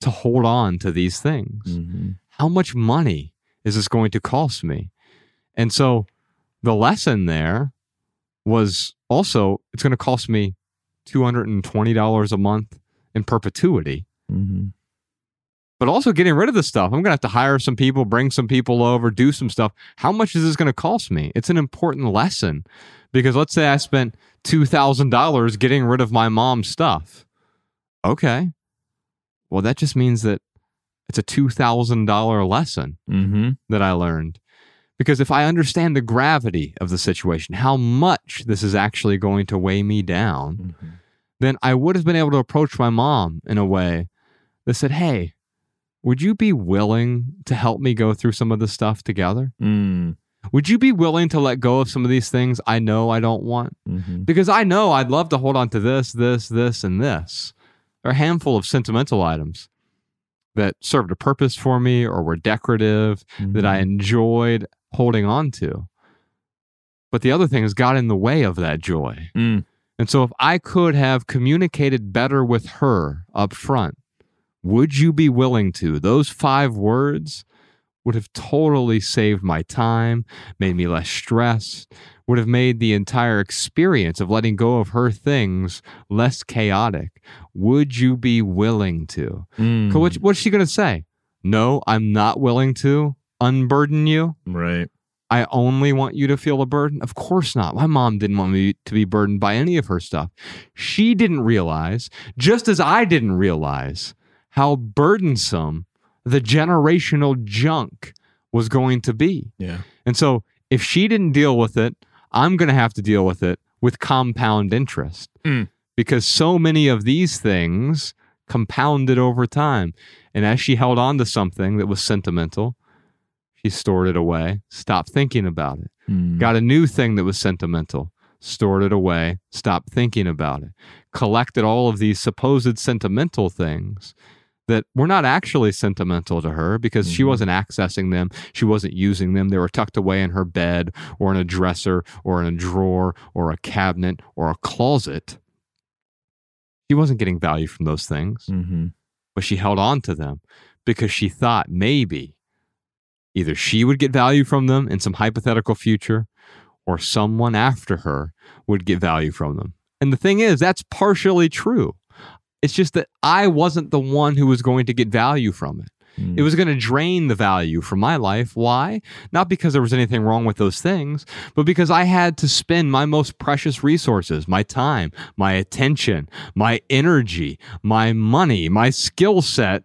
to hold on to these things. Mm-hmm. How much money is this going to cost me? And so the lesson there was also it's going to cost me $220 a month in perpetuity Mm-hmm. but also getting rid of the stuff. I'm going to have to hire some people, bring some people over, do some stuff. How much is this going to cost me? It's an important lesson because let's say I spent $2,000 getting rid of my mom's stuff. Okay. Well, that just means that it's a $2,000 lesson Mm-hmm. that I learned. Because if I understand the gravity of the situation, how much this is actually going to weigh me down, Mm-hmm. then I would have been able to approach my mom in a way that said, Hey, would you be willing to help me go through some of this stuff together? Mm-hmm. Would you be willing to let go of some of these things I know I don't want? Mm-hmm. Because I know I'd love to hold on to this, this, this, and this. Are a handful of sentimental items that served a purpose for me or were decorative that I enjoyed holding on to. But the other things got in the way of that joy. Mm. And so if I could have communicated better with her up front, would you be willing to? Those five words would have totally saved my time, made me less stressed, would have made the entire experience of letting go of her things less chaotic. Would you be willing to? Mm. What, what's she going to say? No, I'm not willing to unburden you. Right. I only want you to feel a burden? Of course not. My mom didn't want me to be burdened by any of her stuff. She didn't realize, just as I didn't realize, how burdensome the generational junk was going to be. Yeah. And so if she didn't deal with it, I'm going to have to deal with it with compound interest Mm. because so many of these things compounded over time. And as she held on to something that was sentimental, she stored it away, stopped thinking about it, Mm. got a new thing that was sentimental, stored it away, stopped thinking about it, collected all of these supposed sentimental things that were not actually sentimental to her because she Mhm. wasn't accessing them. She wasn't using them. They were tucked away in her bed or in a dresser or in a drawer or a cabinet or a closet. She wasn't getting value from those things, Mm-hmm. but she held on to them because she thought maybe either she would get value from them in some hypothetical future or someone after her would get value from them. And the thing is, that's partially true. It's just that I wasn't the one who was going to get value from it. It was going to drain the value from my life. Why? Not because there was anything wrong with those things, but because I had to spend my most precious resources, my time, my attention, my energy, my money, my skill set,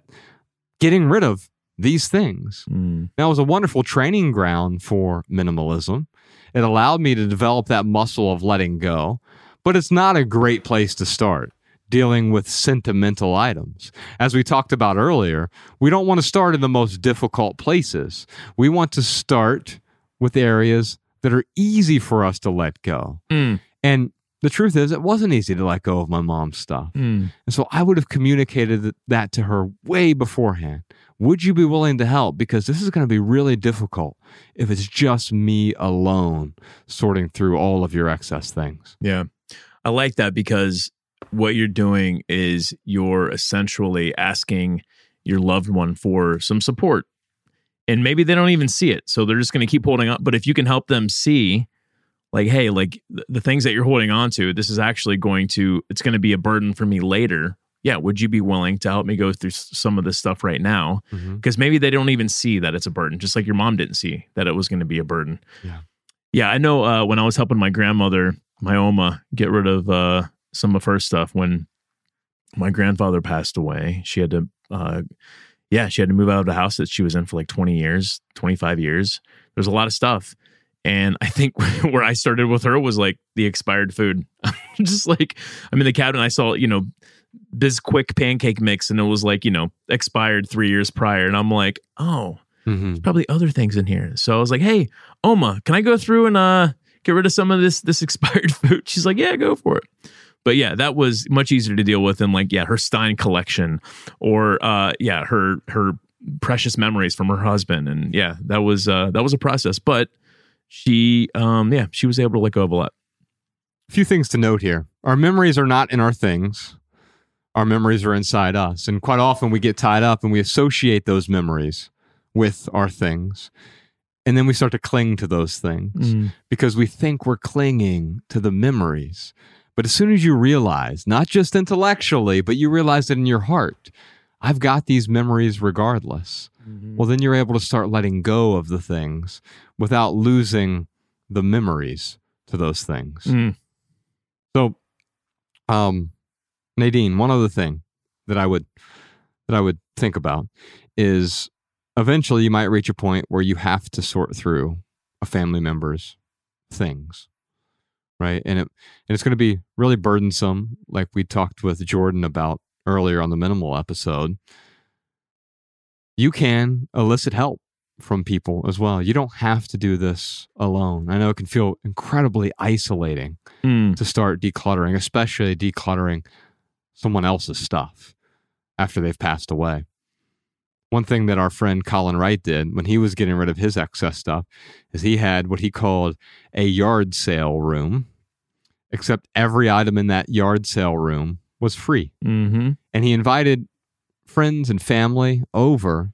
getting rid of these things. Mm. Now, it was a wonderful training ground for minimalism. It allowed me to develop that muscle of letting go, but it's not a great place to start dealing with sentimental items. As we talked about earlier, we don't want to start in the most difficult places. We want to start with areas that are easy for us to let go. Mm. And the truth is, it wasn't easy to let go of my mom's stuff. Mm. And so I would have communicated that to her way beforehand. Would you be willing to help? Because this is going to be really difficult if it's just me alone sorting through all of your excess things. Yeah. I like that because what you're doing is you're essentially asking your loved one for some support. And maybe they don't even see it. So they're just going to keep holding on. But if you can help them see, like, hey, like th- the things that you're holding on to, this is actually going to, it's going to be a burden for me later. Yeah. Would you be willing to help me go through s- some of this stuff right now? Because maybe they don't even see that it's a burden, just like your mom didn't see that it was going to be a burden. Yeah. Yeah. I know uh, when I was helping my grandmother, my Oma, get rid of uh, some of her stuff when my grandfather passed away, she had to, uh, yeah, she had to move out of the house that she was in for like 20 years, 25 years. There's a lot of stuff. And I think where I started with her was like the expired food. Just like, I'm in the cabinet, I saw, you know, this quick pancake mix and it was like, you know, expired three years prior. And I'm like, oh, Mhm. probably other things in here. So I was like, hey, Oma, can I go through and uh get rid of some of this this expired food? She's like, yeah, go for it. But yeah, that was much easier to deal with than like, yeah, her Stein collection or uh yeah, her her precious memories from her husband. And yeah, that was uh that was a process. But she um yeah, she was able to let go of a lot. A few things to note here. Our memories are not in our things. Our memories are inside us. And quite often we get tied up and we associate those memories with our things. And then we start to cling to those things because we think we're clinging to the memories. But as soon as you realize, not just intellectually, but you realize it in your heart, I've got these memories regardless. Well, then you're able to start letting go of the things without losing the memories to those things. Mm. So, um, Nadine, one other thing that I would that I would think about is eventually you might reach a point where you have to sort through a family member's things, right? And it and it's going to be really burdensome, like we talked with Jordan about earlier on the minimal episode. You can elicit help from people as well. You don't have to do this alone. I know it can feel incredibly isolating Mm. to start decluttering, especially decluttering someone else's stuff after they've passed away. One thing that our friend Colin Wright did when he was getting rid of his excess stuff is he had what he called a yard sale room, except every item in that yard sale room was free. Mm-hmm. And he invited friends and family over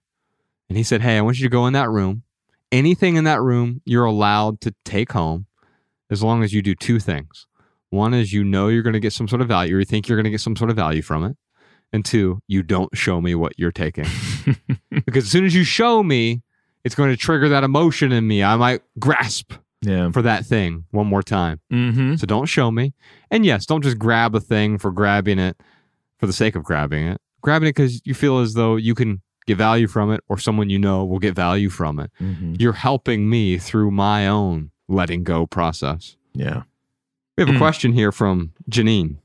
and he said, Hey, I want you to go in that room. Anything in that room you're allowed to take home as long as you do two things. One is you know you're going to get some sort of value, or you think you're going to get some sort of value from it. And two, you don't show me what you're taking. because as soon as you show me, it's going to trigger that emotion in me. I might grasp Yeah. for that thing one more time. Mm-hmm. So don't show me. And yes, don't just grab a thing for grabbing it for the sake of grabbing it. Grabbing it because you feel as though you can get value from it or someone you know will get value from it. Mm-hmm. You're helping me through my own letting go process. Yeah. We have a Mm. question here from Janine.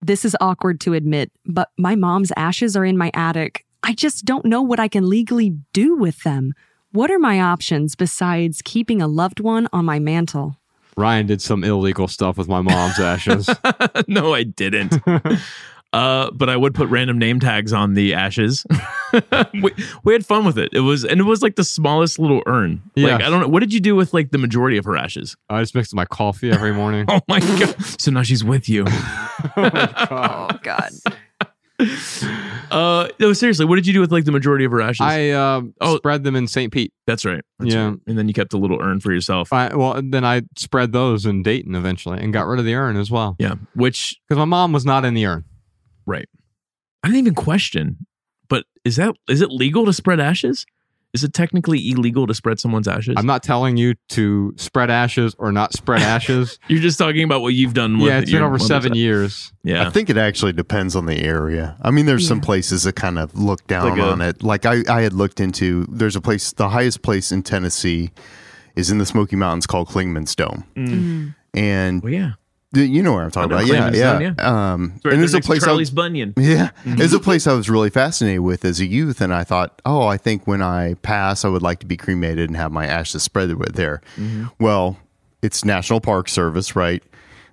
This is awkward to admit, but my mom's ashes are in my attic. I just don't know what I can legally do with them. What are my options besides keeping a loved one on my mantle? Ryan did some illegal stuff with my mom's ashes. no, I didn't. Uh, but I would put random name tags on the ashes. we, we had fun with it. It was, and it was like the smallest little urn. Like I don't know. What did you do with like the majority of her ashes? I just mixed my coffee every morning. Oh my god! So now she's with you. Oh, God. Uh, no, seriously. What did you do with like the majority of her ashes? I uh, Oh. spread them in St. Pete. That's right. That's Yeah. right. And then you kept a little urn for yourself. I, well, then I spread those in Dayton eventually and got rid of the urn as well. Yeah. Which Because my mom was not in the urn. Right. I didn't even question. But is that is it legal to spread ashes? Is it technically illegal to spread someone's ashes? I'm not telling you to spread ashes or not spread ashes. You're just talking about what you've done. With yeah, it's been over seven years. Yeah. I think it actually depends on the area. I mean, there's some places that kind of look down Like a- on it. Like I, I had looked into, there's a place, the highest place in Tennessee is in the Smoky Mountains called Clingmans Dome. Mm. And well, yeah. Th- you know what I'm talking I about. Yeah, Clingmans yeah. Um, right and there it's a next to place I, Charlies Bunion. yeah, mm-hmm. it's a place I was really fascinated with as a youth, and I thought, oh, I think when I pass, I would like to be cremated and have my ashes spread with there. Mm-hmm. Well, it's National Park Service, right?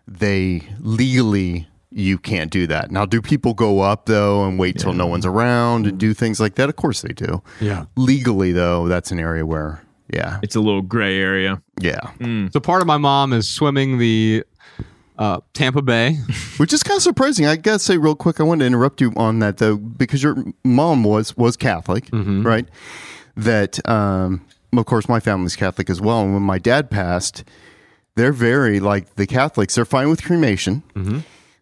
They legally you can't do that. Now, do people go up though and wait till no one's around and do things like that? Of course they do. Yeah. Legally though, that's an area where, yeah, It's a little gray area. yeah, mm. So part of my mom is swimming the uh, Tampa Bay. which is kind of surprising. I gotta say real quick, I want to interrupt you on that though, because your mom was was Catholic, right? That um, of course my family's Catholic as well. And when my dad passed, they're very like the Catholics. They're fine with cremation.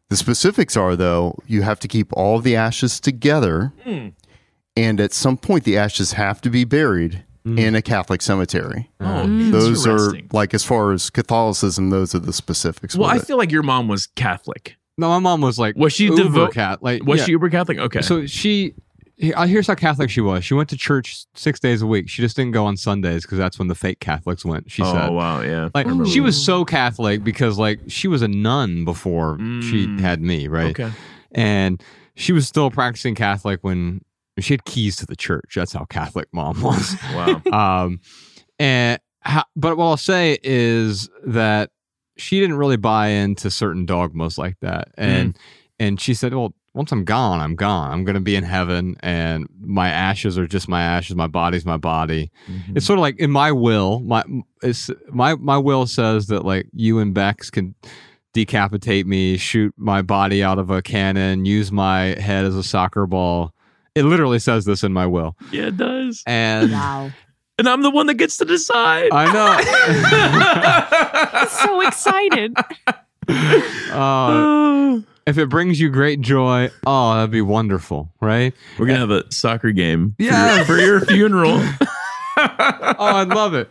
The specifics are though, you have to keep all the ashes together, and at some point the ashes have to be buried in a Catholic cemetery. Oh, Those are like as far as Catholicism, those are the specifics. Well, I it. feel like your mom was Catholic. No, my mom was like, Was she uber devout- cat? Like, Was yeah. she uber Catholic? Okay. So she, uh, here's how Catholic she was. She went to church six days a week. She just didn't go on Sundays because that's when the fake Catholics went. She oh said, "Oh wow, yeah. like, she was so Catholic because like she was a nun before she Mm. had me, right? okay. And she was still practicing Catholic when she had keys to the church. That's how Catholic mom was. Wow. um, and how, but what I'll say is that she didn't really buy into certain dogmas like that, and and she said, "Well, once I'm gone, I'm gone. I'm going to be in heaven, and my ashes are just my ashes. My body's my body. Mhm. It's sort of like in my will. My it's my my will says that like you and Bex can." Decapitate me, shoot my body out of a cannon, use my head as a soccer ball. It literally says this in my will. yeah, it does. And Wow. And I'm the one that gets to decide. I know. so excited. Uh, if it brings you great joy, oh, that'd be wonderful, right? We're gonna have a soccer game. for Yeah. your- for your funeral. Oh, I'd love it.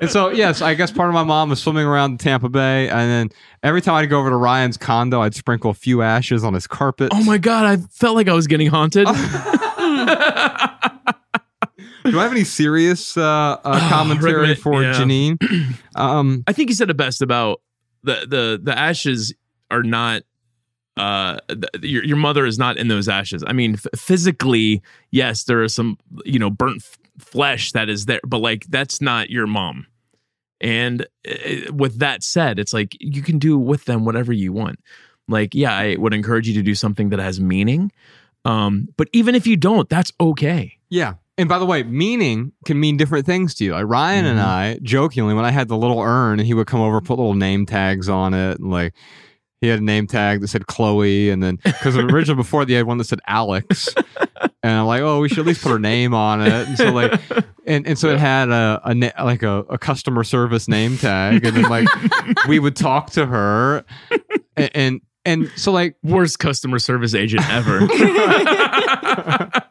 And so, yes, I guess part of my mom was swimming around Tampa Bay, and then every time I'd go over to Ryan's condo, I'd sprinkle a few ashes on his carpet. oh my god, I felt like I was getting haunted. Do I have any serious uh, uh, commentary recommend- for yeah. Janine? Um, I think you said it best about the the the ashes are not uh your your mother is not in those ashes. I mean f- physically yes there is some you know burnt f- flesh that is there but like that's not your mom. And uh, with that said it's like you can do with them whatever you want. Like yeah I would encourage you to do something that has meaning. Um but even if you don't that's okay. Yeah. And by the way, meaning can mean different things to you. Like Ryan and Mhm. I, jokingly, when I had the little urn and he would come over, put little name tags on it, and like he had a name tag that said Chloe, and then because originally before they had one that said Alex, and I'm like, oh, we should at least put her name on it. And so like, and, and so it had a, a na- like a, a customer service name tag, and then like we would talk to her, and and, and so like Worst customer service agent ever.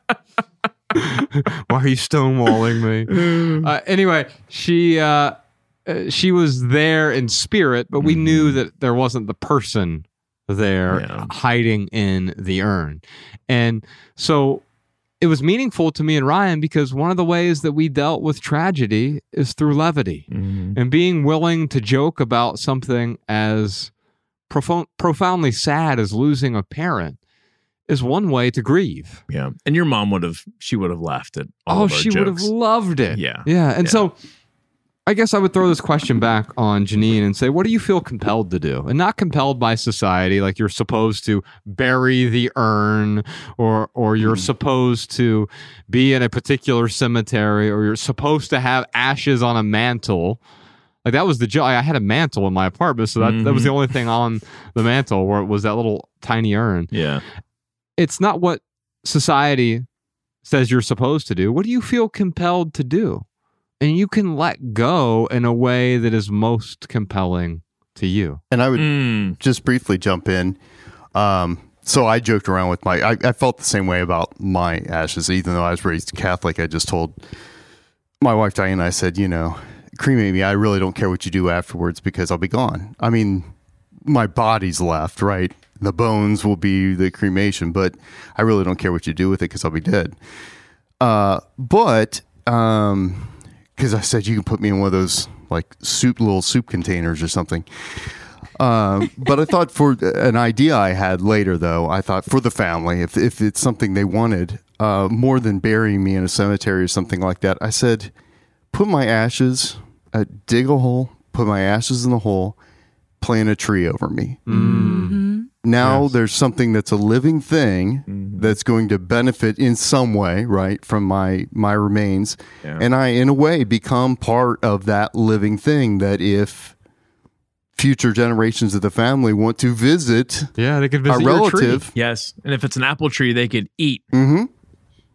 why are you stonewalling me? uh, anyway, she uh, uh, she was there in spirit, but we knew that there wasn't the person there Yeah. hiding in the urn, and so it was meaningful to me and Ryan because one of the ways that we dealt with tragedy is through levity Mhm. and being willing to joke about something as profo- profoundly sad as losing a parent is one way to grieve. Yeah. And your mom would have she would have laughed at all oh, she would have loved it. Yeah. Yeah. And Yeah. so I guess I would throw this question back on Janine and say, what do you feel compelled to do? And not compelled by society, like you're supposed to bury the urn or or you're hmm. supposed to be in a particular cemetery or you're supposed to have ashes on a mantle. Like that was the joke. I had a mantle in my apartment, so that, that was the mm-hmm. only thing on the mantle where it was that little tiny urn Yeah. it's not what society says you're supposed to do. What do you feel compelled to do? And you can let go in a way that is most compelling to you. And I would Mm. just briefly jump in. Um, so I joked around with my. I, I felt the same way about my ashes, even though I was raised Catholic. I just told my wife Diane. I said, you know, cremate me. I really don't care what you do afterwards because I'll be gone. I mean, my body's left, right? The bones will be the cremation, but I really don't care what you do with it because I'll be dead. Uh, but um, because I said you can put me in one of those like soup little soup containers or something. Um, but I thought for an idea I had later, though, I thought for the family, if if it's something they wanted, uh, more than burying me in a cemetery or something like that, I said, put my ashes, uh, dig a hole, put my ashes in the hole, plant a tree over me. Now Yes. there's something that's a living thing that's going to benefit in some way, right, from my my remains, Yeah. and I, in a way, become part of that living thing. That if future generations of the family want to visit Yeah, they could our visit your relative. tree. Yes, and if it's an apple tree, they could eat. hmm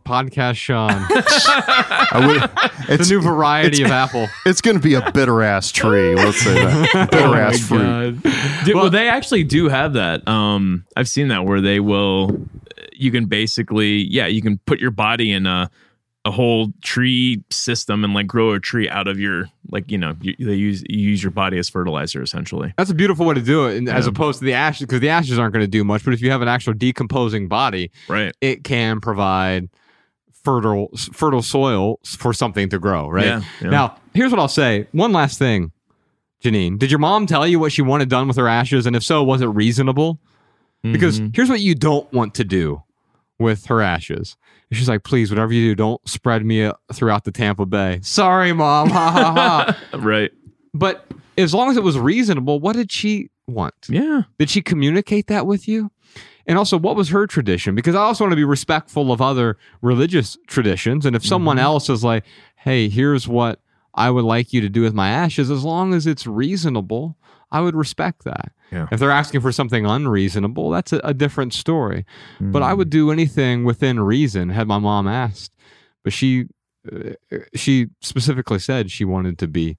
Podcast Sean. I would, the it's new variety of apple. it's going to be a bitter ass tree. Let's say that bitter ass fruit. Dude, well, they actually do have that. Um, I've seen that where they will. You can basically, yeah, you can put your body in a a whole tree system and like grow a tree out of your like you know you, they use you use your body as fertilizer essentially. That's a beautiful way to do it, and as opposed to the ashes, because the ashes aren't going to do much. But if you have an actual decomposing body, Right. it can provide fertile fertile soil for something to grow. Right Yeah, yeah. now, here's what I'll say. One last thing, Janine. Did your mom tell you what she wanted done with her ashes, and if so, was it reasonable? Because Mhm. here's what you don't want to do with her ashes. She's like, please, whatever you do, don't spread me uh, throughout the Tampa Bay. Sorry, mom. Ha ha ha. right. But as long as it was reasonable, what did she want? Yeah. Did she communicate that with you? And also, what was her tradition? Because I also want to be respectful of other religious traditions. And if someone Mhm. else is like, hey, here's what I would like you to do with my ashes, as long as it's reasonable, I would respect that. Yeah. If they're asking for something unreasonable, that's a, a different story. But Mm-hmm. I would do anything within reason, had my mom asked. But she, uh, she specifically said she wanted to be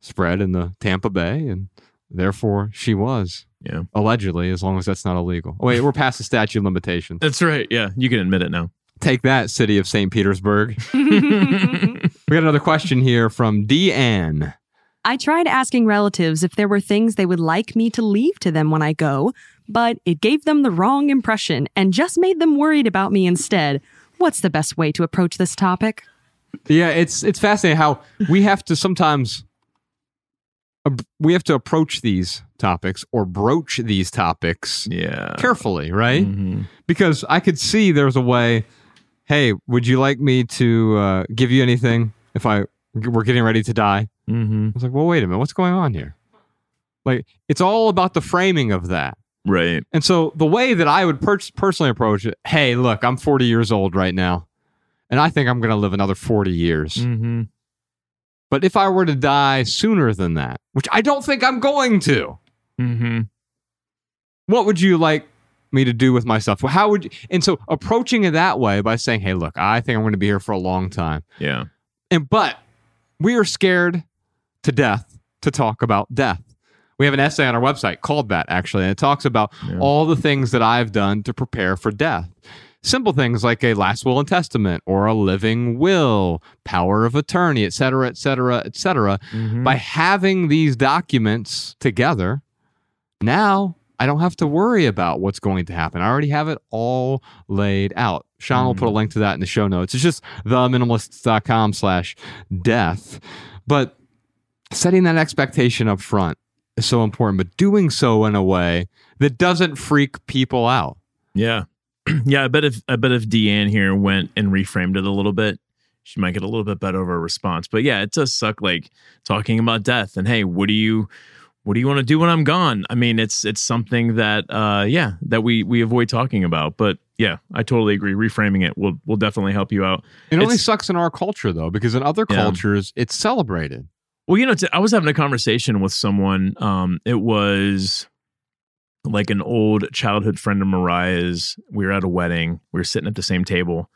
spread in the Tampa Bay, and therefore she was Yeah. allegedly, as long as that's not illegal. Oh, wait, we're past the statute of limitations. That's right. Yeah, you can admit it now. Take that, city of St. Petersburg. We got another question here from Deanne. I tried asking relatives if there were things they would like me to leave to them when I go, but it gave them the wrong impression and just made them worried about me instead. What's the best way to approach this topic? Yeah, it's it's fascinating how we have to sometimes ab- we have to approach these topics or broach these topics Yeah. carefully, right? Mhm. because I could see there's a way. Hey, would you like me to uh, give you anything if I we're getting ready to die? Mhm. I was like, well, wait a minute, what's going on here? Like, it's all about the framing of that. Right. And so the way that I would per- personally approach it, hey, look, I'm 40 years old right now, and I think I'm going to live another 40 years. Mm-hmm. But if I were to die sooner than that, which I don't think I'm going to, Mm-hmm. what would you like me to do with myself? How would you, and so approaching it that way by saying, "Hey, look, I think I'm going to be here for a long time," Yeah. and but we are scared to death to talk about death. We have an essay on our website called that actually, and it talks about Yeah. all the things that I've done to prepare for death. Simple things like a last will and testament or a living will, power of attorney, et cetera, et cetera, et cetera. Mhm. By having these documents together, now I don't have to worry about what's going to happen. I already have it all laid out. Sean will put a link to that in the show notes. It's just theminimalists.com slash death. But setting that expectation up front is so important, but doing so in a way that doesn't freak people out. Yeah. yeah, I bet if I bet if Deanne here went and reframed it a little bit, she might get a little bit better of a response. But yeah, it does suck like talking about death and hey, what do you what do you want to do when I'm gone? I mean, it's it's something that uh yeah, that we we avoid talking about. But yeah, I totally agree. Reframing it will will definitely help you out. It only sucks in our culture though, because in other Yeah. cultures it's celebrated. Well, you know, I was having a conversation with someone. Um, it was like an old childhood friend of Mariah's. We were at a wedding. We were sitting at the same table,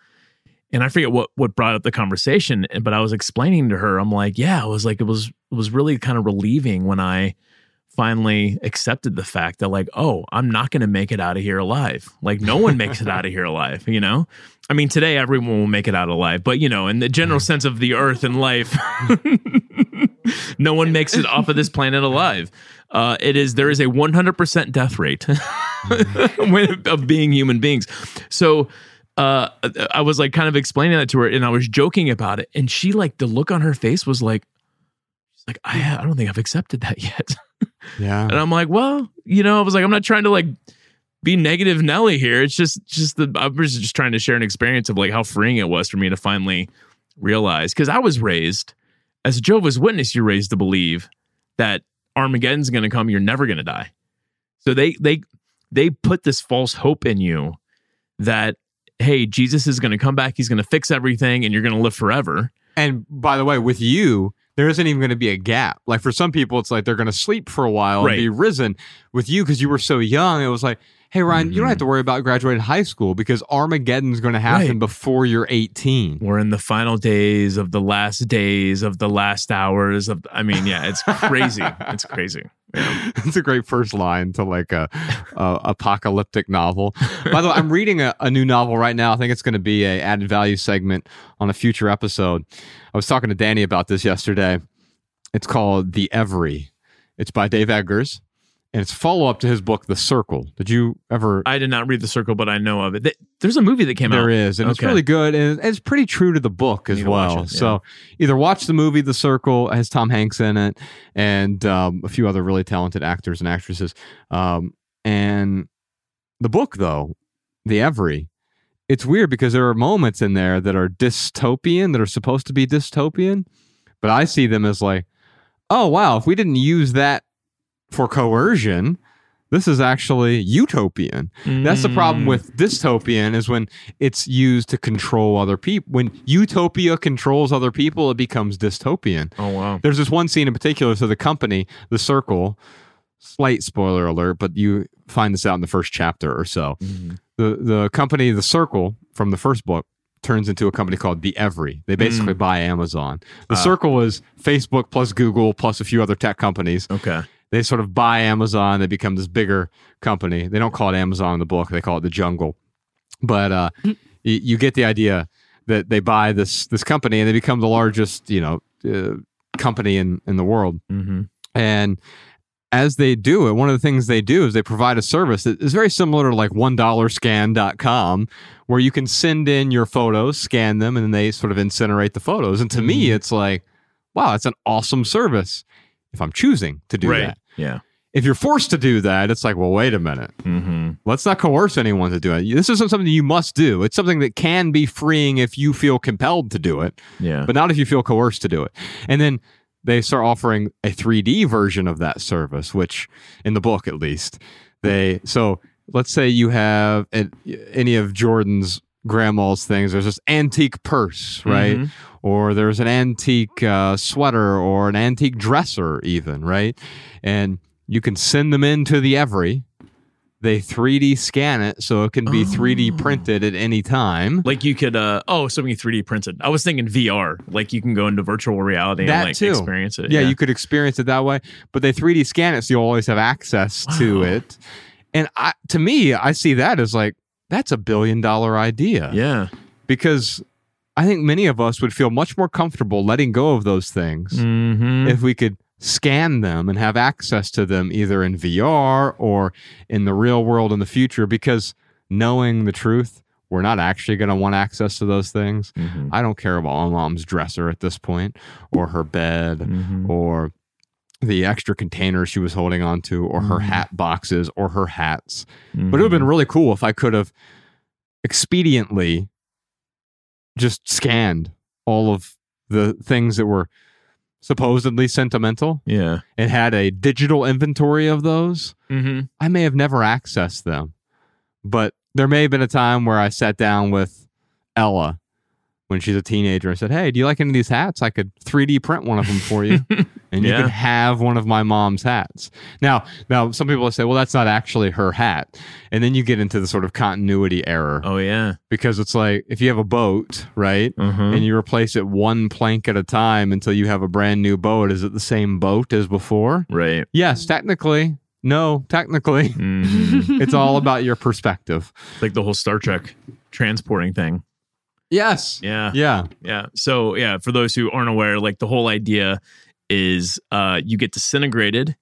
and I forget what what brought up the conversation. But I was explaining to her, I'm like, yeah, it was like it was it was really kind of relieving when I finally accepted the fact that like, oh, I'm not going to make it out of here alive. Like no one makes it out of here alive. You know. I mean, today everyone will make it out alive, but you know, in the general sense of the earth and life, no one makes it off of this planet alive. Uh, it is there is a 100% death rate of being human beings. So uh, I was like kind of explaining that to her, and I was joking about it, and she like the look on her face was like, like I I don't think I've accepted that yet. Yeah. And I'm like, well, you know, I was like, I'm not trying to like be negative Nelly here. It's just just the I was just trying to share an experience of like how freeing it was for me to finally realize because I was raised as a Jehovah's Witness, you're raised to believe that Armageddon's gonna come, you're never gonna die. So they they they put this false hope in you that hey, Jesus is gonna come back, he's gonna fix everything, and you're gonna live forever. And by the way, with you, there isn't even going to be a gap. Like for some people, it's like they're going to sleep for a while Right. and be risen. With you, because you were so young, it was like, hey Ryan, you don't have mm. to worry about graduating high school because Armageddon's going to happen Right. before you're 18. We're in the final days of the last days of the last hours of. I mean, yeah, it's crazy. it's crazy. It's a great first line to like a, a apocalyptic novel. By the way, I'm reading a, a new novel right now. I think it's going to be a added value segment on a future episode. I was talking to Danny about this yesterday. It's called The Every. It's by Dave Eggers, and it's follow up to his book The Circle. Did you ever? I did not read the circle, but I know of it. There's a movie that came There out. There is, and it's really good, and it's pretty true to the book as Need to watch well. it, yeah. So either watch the movie The Circle, has Tom Hanks in it, and um, a few other really talented actors and actresses. Um, and the book, though, The Every, it's weird because there are moments in there that are dystopian, that are supposed to be dystopian, but I see them as like, oh wow, if we didn't use that for coercion. This is actually utopian. That's the problem Mm. with dystopian is when it's used to control other people. When utopia controls other people, it becomes dystopian. Oh wow. There's this one scene in particular. So the company, the circle, slight spoiler alert, but you find this out in the first chapter or so. Mhm. The the company, the circle from the first book, turns into a company called the Every. They basically buy Amazon. The Ah. circle is Facebook plus Google plus a few other tech companies Okay. They sort of buy Amazon. They become this bigger company. They don't call it Amazon in the book. They call it the jungle. But uh, y- you get the idea that they buy this this company and they become the largest, you know, uh, company in in the world. Mm-hmm. And as they do it, one of the things they do is they provide a service that is very similar to like $1scan.com, where you can send in your photos, scan them, and then they sort of incinerate the photos. And to me, it's like, wow, it's an awesome service if I'm choosing to do Right. that. Yeah. If you're forced to do that, it's like, well, wait a minute. Mm-hmm. Let's not coerce anyone to do it. This isn't something you must do. It's something that can be freeing if you feel compelled to do it, Yeah. but not if you feel coerced to do it. And then they start offering a 3D version of that service, which in the book at least, they so let's say you have any of Jordan's grandma's things. There's this antique purse, right? Mhm. Or there's an antique uh, sweater or an antique dresser, even, right? And you can send them into the Every. They 3D scan it so it can be 3D Oh. printed at any time. Like you could, uh, oh, something 3D printed. I was thinking VR. Like you can go into virtual reality That and like too. experience it. yeah, you could experience it that way, but they 3D scan it so you'll always have access to it. And I, to me, I see that as like that's a billion dollar idea Yeah. because I think many of us would feel much more comfortable letting go of those things Mm-hmm. if we could scan them and have access to them either in VR or in the real world in the future because knowing the truth, we're not actually going to want access to those things. Mhm. I don't care about my mom's dresser at this point or her bed Mhm. or the extra containers she was holding on to or her Mhm. hat boxes or her hats. But it would have been really cool if I could have expediently just scanned all of the things that were supposedly sentimental Yeah. and had a digital inventory of those. Mm-hmm. I may have never accessed them, but there may have been a time where I sat down with Ella when she's a teenager and said, Hey, do you like any of these hats? I could 3D print one of them for you. and you Yeah. can have one of my mom's hats. Now, now some people will say, well, that's not actually her hat. And then you get into the sort of continuity error Oh yeah. because it's like if you have a boat, right? Uh-huh. And you replace it one plank at a time until you have a brand new boat. Is it the same boat as before? right. Yes, technically. No, technically. Mhm. it's all about your perspective. like the whole Star Trek transporting thing. Yes. Yeah. Yeah. Yeah. So yeah, for those who aren't aware, like the whole idea is uh you get disintegrated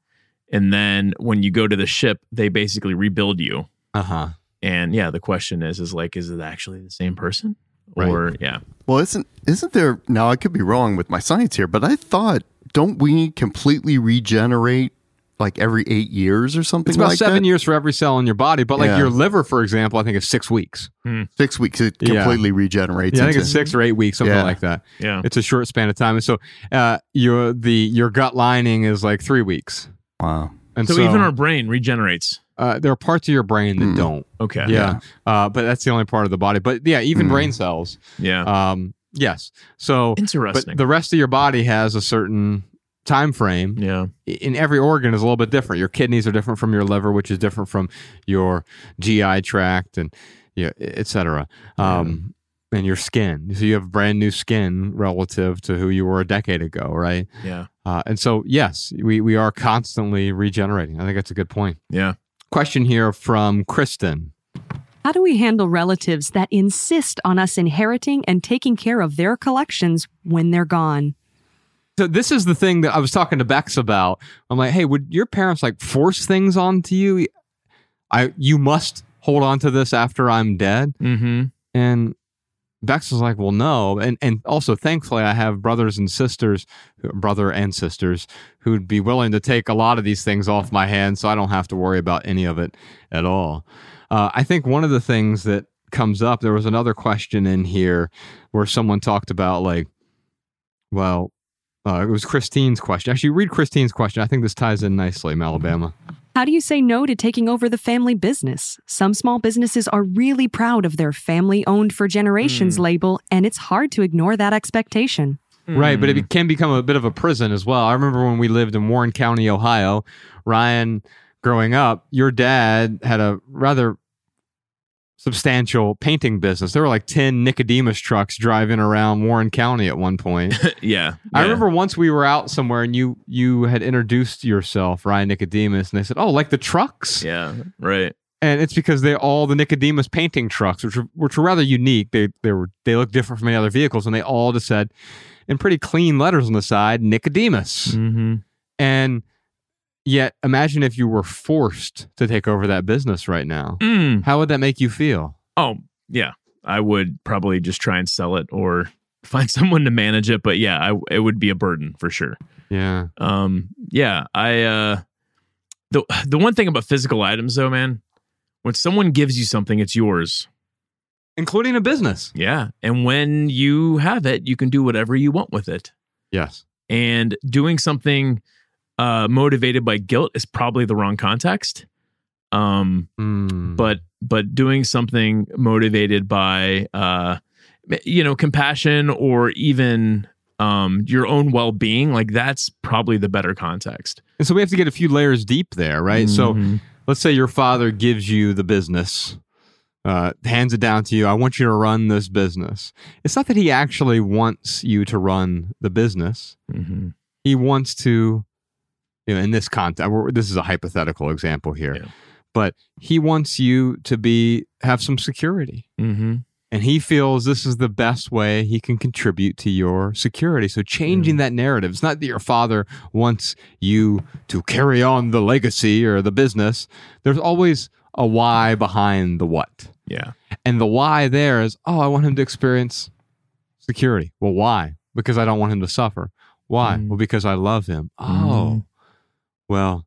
and then when you go to the ship, they basically rebuild you. Uh huh. And yeah, the question is is like, is it actually the same person? Right. Or yeah. Well, isn't isn't there now? I could be wrong with my science here, but I thought don't we completely regenerate like every eight years or something It's about like seven that? years for every cell in your body, but like Yeah. your liver, for example, I think is six weeks. Six weeks it Yeah. completely regenerates. Yeah, I think into- it's six or eight weeks, something Yeah. like that. Yeah. It's a short span of time, and so uh, your the your gut lining is like three weeks, wow. and So, so, even our brain regenerates. uh, there are parts of your brain that Hmm. don't. Okay. Yeah, Uh, but that's the only part of the body. But yeah, even Hmm. brain cells, Yeah. um, Yes. So, Interesting. but the rest of your body has a certain time frame. yeah. In every organ is a little bit different. Your kidneys are different from your liver, which is different from your GI tract, and yeah, et cetera. Um, and your skin. So you have brand new skin relative to who you were a decade ago, right? Yeah. Uh, and so, yes, we, we are constantly regenerating. I think that's a good point. Yeah. Question here from Kristen. How do we handle relatives that insist on us inheriting and taking care of their collections when they're gone? So this is the thing that I was talking to Bex about. I'm like, hey, would your parents like force things onto you? I you must hold on to this after I'm dead. Mm-hmm. And Bex was like, well, no. And and also thankfully I have brothers and sisters, brother and sisters, who'd be willing to take a lot of these things off my hands so I don't have to worry about any of it at all. Uh, I think one of the things that comes up, there was another question in here where someone talked about like, well, uh, it was Christine's question. Actually, read Christine's question. I think this ties in nicely, Alabama. How do you say no to taking over the family business? Some small businesses are really proud of their family owned for generations label, and it's hard to ignore that expectation. Right, but it can become a bit of a prison as well. I remember when we lived in Warren County, Ohio, Ryan, growing up, your dad had a rather substantial painting business. There were like 10 Nicodemus trucks driving around Warren County at one point. yeah. I Yeah. remember once we were out somewhere and you you had introduced yourself, Ryan Nicodemus, and they said, "Oh, like the trucks?" Yeah. Right. and it's because they all the Nicodemus painting trucks, which were, which were rather unique. They they were they look different from any other vehicles, and they all just said in pretty clean letters on the side Nicodemus. Mm-hmm. And yet, imagine if you were forced to take over that business right now. Mm. How would that make you feel? Oh, yeah. I would probably just try and sell it or find someone to manage it. But yeah, I, it would be a burden for sure. Yeah, Um, yeah, I uh the the one thing about physical items though, man, when someone gives you something, it's yours. including a business. Yeah. And when you have it, you can do whatever you want with it. Yes. And doing something uh motivated by guilt is probably the wrong context. Um Mm. but but doing something motivated by uh you know compassion or even um your own well-being like that's probably the better context and so we have to get a few layers deep there, right? So Mhm. let's say your father gives you the business uh, hands it down to you i want you to run this business it's not that he actually wants you to run the business Mhm. he wants to you know in this context this is a hypothetical example here Yeah. but he wants you to be have some security Mhm. and he feels this is the best way he can contribute to your security. So changing that narrative. It's not that your father wants you to carry on the legacy or the business. There's always a why behind the what. yeah And the why there is, oh, I want him to experience security. Well, why? Because I don't want him to suffer. Why? Mm. Well, because I love him. Oh. Well,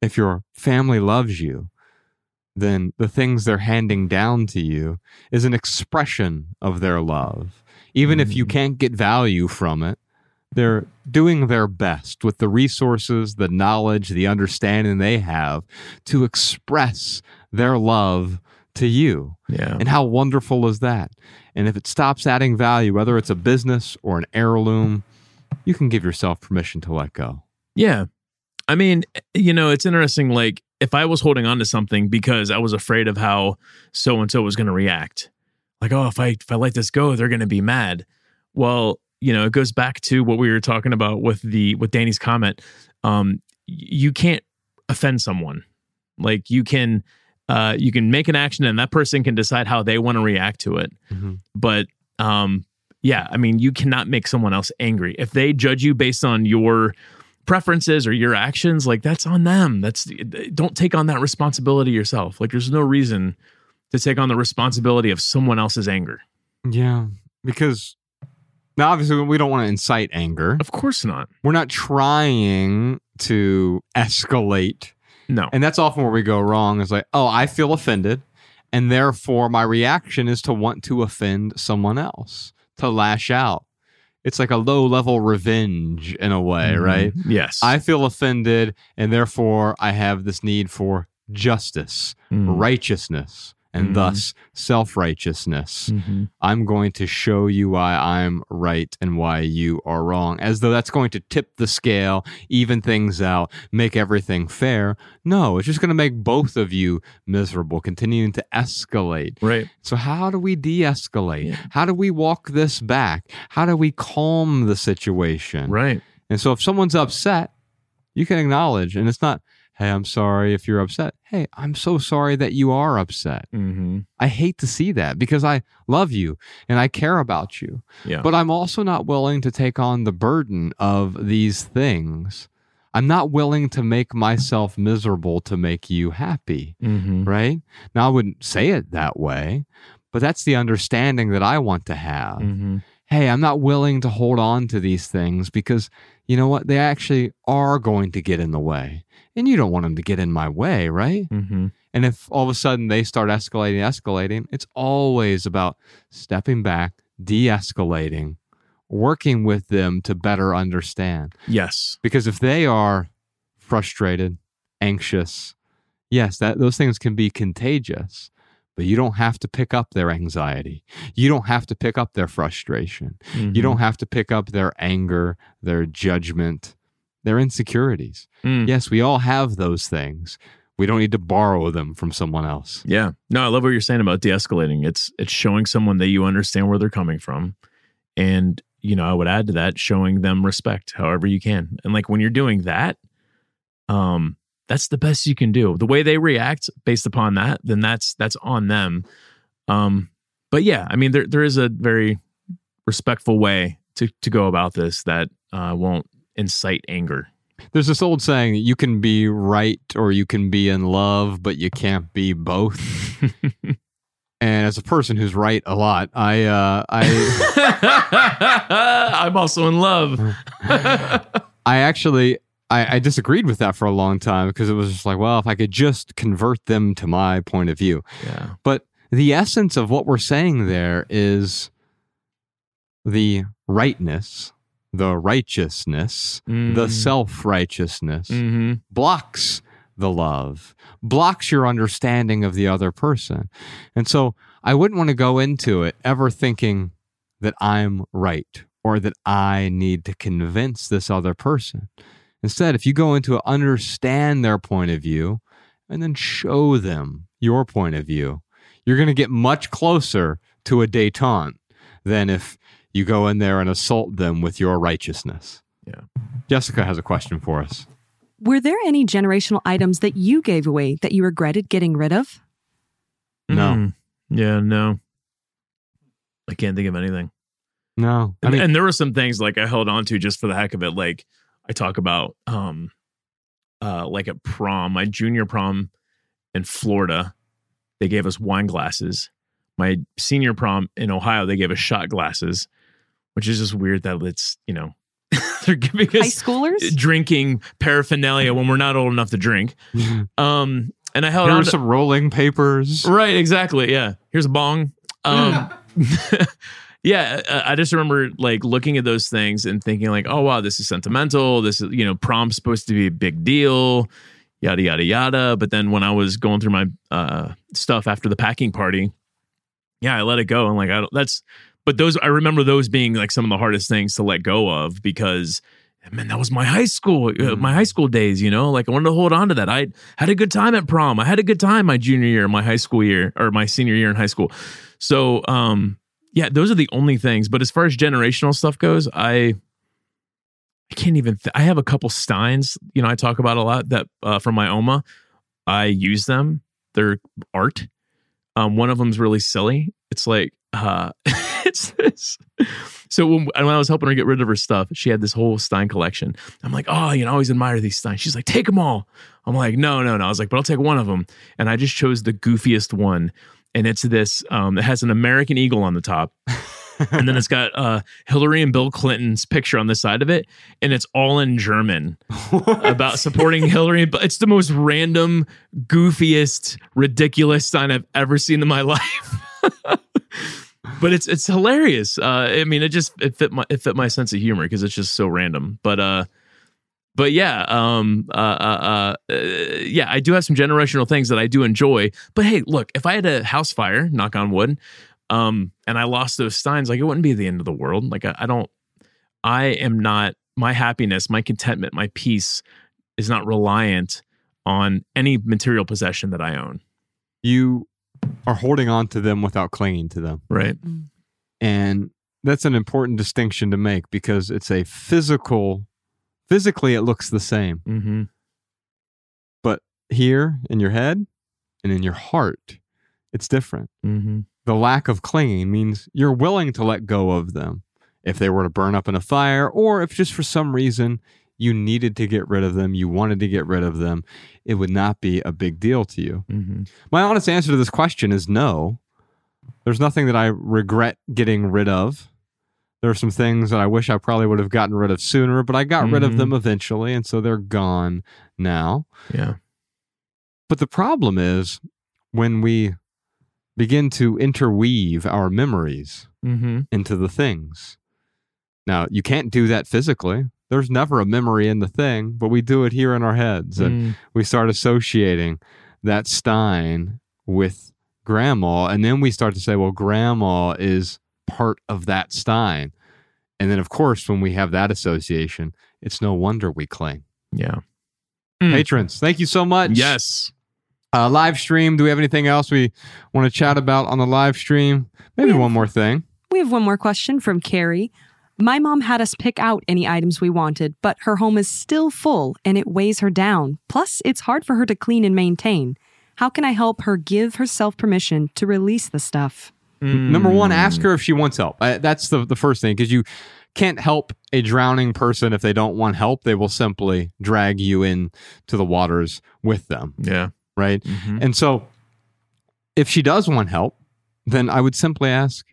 if your family loves you, then the things they're handing down to you is an expression of their love. Even if you Mm. can't get value from it, they're doing their best with the resources, the knowledge, the understanding they have to express their love to you. yeah And how wonderful is that? And if it stops adding value, whether it's a business or an heirloom, you can give yourself permission to let go. yeah i mean you know it's interesting like if i was holding on to something because i was afraid of how so and so was going to react like oh if i if i let this go they're going to be mad. Well you know it goes back to what we were talking about with the with danny's comment um you can't offend someone. Like you can uh you can make an action and that person can decide how they want to react to it. But um yeah i mean you cannot make someone else angry. If they judge you based on your preferences or your actions like that's on them that's don't take on that responsibility yourself like there's no reason to take on the responsibility of someone else's anger Yeah, because now obviously we don't want to incite anger. of course not We're not trying to escalate. no And that's often where we go wrong is like, oh, I feel offended. And therefore, my reaction is to want to offend someone else, to lash out. It's like a low level revenge in a way, Mhm. right? yes I feel offended, and therefore I have this need for justice, Mm. righteousness, and Mhm. thus self righteousness. Mhm. I'm going to show you why I'm right and why you are wrong, as though that's going to tip the scale, even things out, make everything fair. No, it's just going to make both of you miserable, continuing to escalate. Right. So, how do we de escalate? Yeah. How do we walk this back? How do we calm the situation? Right. And so, if someone's upset, you can acknowledge, and it's not, hey, I'm sorry if you're upset. Hey, I'm so sorry that you are upset. Mm-hmm. I hate to see that because I love you and I care about you. Yeah. But I'm also not willing to take on the burden of these things. I'm not willing to make myself miserable to make you happy, Mm-hmm. right? Now, I wouldn't say it that way, but that's the understanding that I want to have. Mm-hmm. Hey, I'm not willing to hold on to these things because you know what? They actually are going to get in the way. And you don't want them to get in my way, right? Mm-hmm. And if all of a sudden they start escalating, escalating, it's always about stepping back, de escalating, working with them to better understand. Yes. Because if they are frustrated, anxious, yes, that those things can be contagious, but you don't have to pick up their anxiety. You don't have to pick up their frustration. Mhm. You don't have to pick up their anger, their judgment, their insecurities. Mm. Yes, we all have those things. We don't need to borrow them from someone else. Yeah. No, I love what you're saying about de-escalating. It's it's showing someone that you understand where they're coming from. And, you know, I would add to that showing them respect however you can. And like when you're doing that, um, that's the best you can do. The way they react based upon that, then that's that's on them. Um, but yeah, I mean there there is a very respectful way to to go about this that uh won't incite anger. There's this old saying you can be right or you can be in love, but you can't be both. and as a person who's right a lot, I uh, I I'm also in love. I actually I, I disagreed with that for a long time because it was just like, well, if I could just convert them to my point of view. yeah. But the essence of what we're saying there is the rightness, the righteousness, the Mm. self righteousness Mm-hmm. blocks the love, blocks your understanding of the other person. And so I wouldn't want to go into it ever thinking that I'm right or that I need to convince this other person. Instead, if you go into it, understand their point of view and then show them your point of view, you're going to get much closer to a detente than if you go in there and assault them with your righteousness. Yeah. Jessica has a question for us. Were there any generational items that you gave away that you regretted getting rid of? No. Mm. Yeah, no. I can't think of anything. No, I And, mean, and there were some things like I held on to just for the heck of it. Like I talk about um uh like at prom, my junior prom in Florida, they gave us wine glasses. My senior prom in Ohio, they gave us shot glasses, which is just weird that it's, you know, they're giving High us schoolers? drinking paraphernalia when we're not old enough to drink. Um and I held there on were to, some rolling papers. Right, exactly. Yeah. Here's a bong. Um, yeah, I I just remember like looking at those things and thinking like, oh wow, this is sentimental. This is you know, prom's supposed to be a big deal, yada yada yada. But then when I was going through my uh, stuff after the packing party, yeah, I let it go and like I don't. That's but those I remember those being like some of the hardest things to let go of because. Man, that was my high school, uh, my high school days. You know, like I wanted to hold on to that. I had a good time at prom. I had a good time my junior year, my high school year, or my senior year in high school. So, um, yeah, those are the only things. But as far as generational stuff goes, I, I can't even. Th- I have a couple steins. You know, I talk about a lot that uh, from my Oma. I use them. They're art. Um, one of them's really silly. It's like, uh, it's this. So when, when I was helping her get rid of her stuff, she had this whole Stein collection. I'm like, oh, you know, I always admire these Steins. She's like, take them all. I'm like, no, no, no. I was like, but I'll take one of them. And I just chose the goofiest one. And it's this, um, it has an American eagle on the top. and then it's got uh, Hillary and Bill Clinton's picture on the side of it. And it's all in German about supporting Hillary. But it's the most random, goofiest, ridiculous sign I've ever seen in my life. But it's it's hilarious. Uh, I mean, it just it fit my it fit my sense of humor because it's just so random. But uh, but yeah, um, uh, uh, uh, yeah, I do have some generational things that I do enjoy. But hey, look, if I had a house fire, knock on wood, um, and I lost those steins, like it wouldn't be the end of the world. Like I, I don't, I am not my happiness, my contentment, my peace is not reliant on any material possession that I own. You are holding on to them without clinging to them. Right. And that's an important distinction to make because it's a physical, physically, it looks the same. Mm-hmm. But here in your head and in your heart, it's different. Mm-hmm. The lack of clinging means you're willing to let go of them if they were to burn up in a fire, or if just for some reason you needed to get rid of them, you wanted to get rid of them, it would not be a big deal to you. Mm-hmm. My honest answer to this question is no. There's nothing that I regret getting rid of. There are some things that I wish I probably would have gotten rid of sooner, but I got rid of them eventually, and so they're gone now. Yeah. But the problem is when we begin to interweave our memories Mm-hmm. into the things. Now, you can't do that physically. There's never a memory in the thing, but we do it here in our heads. And Mm. we start associating that Stein with grandma. And then we start to say, well, grandma is part of that Stein. And then, of course, when we have that association, it's no wonder we cling. Yeah. Mm. Patrons, thank you so much. Yes. Uh, live stream. Do we have anything else we want to chat about on the live stream? Maybe have- one more thing. We have one more question from Carrie. My mom had us pick out any items we wanted, but her home is still full and it weighs her down. Plus, it's hard for her to clean and maintain. How can I help her give herself permission to release the stuff? Number one, Mm. ask her if she wants help. Uh, that's the, the first thing because you can't help a drowning person if they don't want help. They will simply drag you in to the waters with them, Yeah. right? Mhm. And so, if she does want help, then I would simply ask,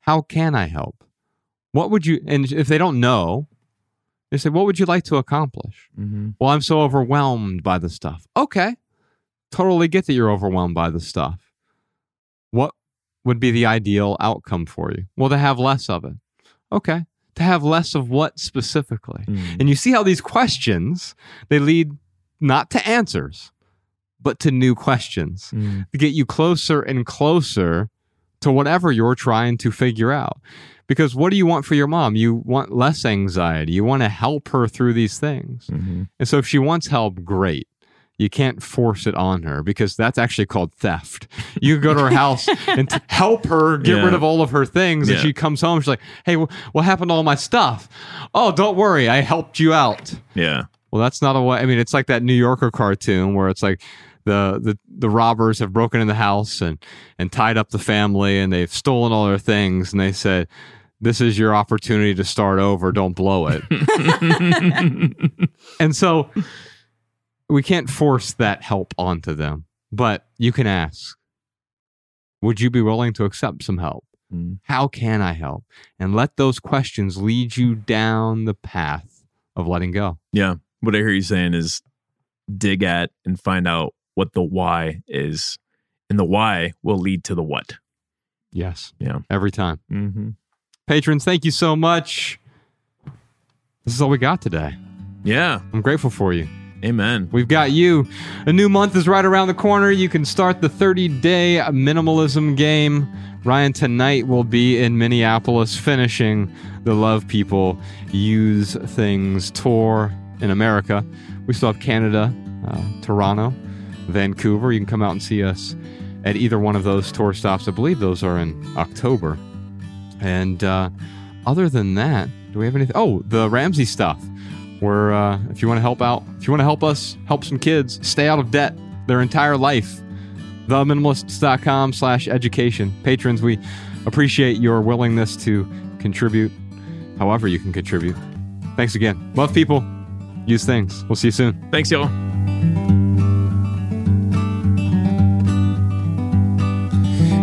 How can I help? What would you, and if they don't know, they say, What would you like to accomplish? Mhm. Well, I'm so overwhelmed by the stuff. Okay. Totally get that you're overwhelmed by the stuff. What would be the ideal outcome for you? Well, to have less of it. Okay. To have less of what specifically? Mm. And you see how these questions, they lead not to answers, but to new questions Mm. to get you closer and closer to whatever you're trying to figure out. Because what do you want for your mom? You want less anxiety. You want to help her through these things. Mhm. And so if she wants help, great. You can't force it on her because that's actually called theft. You go to her house and t- help her get Yeah. rid of all of her things. And she comes home, she's like, hey, wh- what happened to all my stuff? Oh, don't worry. I helped you out. Yeah. Well, that's not a way. I mean, it's like that New Yorker cartoon where it's like the, the the robbers have broken in the house and and tied up the family and they've stolen all their things and they said, "This is your opportunity to start over. Don't blow it." and so we can't force that help onto them, but you can ask, "Would you be willing to accept some help?" Mm. How can I help? And let those questions lead you down the path of letting go. Yeah. What I hear you saying is dig at and find out what the why is. And the why will lead to the what. Yes. Yeah. Every time. Mm-hmm. Patrons, thank you so much. This is all we got today. Yeah. I'm grateful for you. Amen. We've got you. A new month is right around the corner. You can start the 30 day minimalism game. Ryan tonight will be in Minneapolis finishing the Love People Use Things tour in America. We still have Canada, uh, Toronto, Vancouver. You can come out and see us at either one of those tour stops. I believe those are in October. And uh, other than that, do we have anything? Oh, the Ramsey stuff. Where uh, if you want to help out, if you want to help us help some kids stay out of debt their entire life, theminimalists.com slash education. Patrons, we appreciate your willingness to contribute however you can contribute. Thanks again. Love people. Use things. We'll see you soon. Thanks, y'all.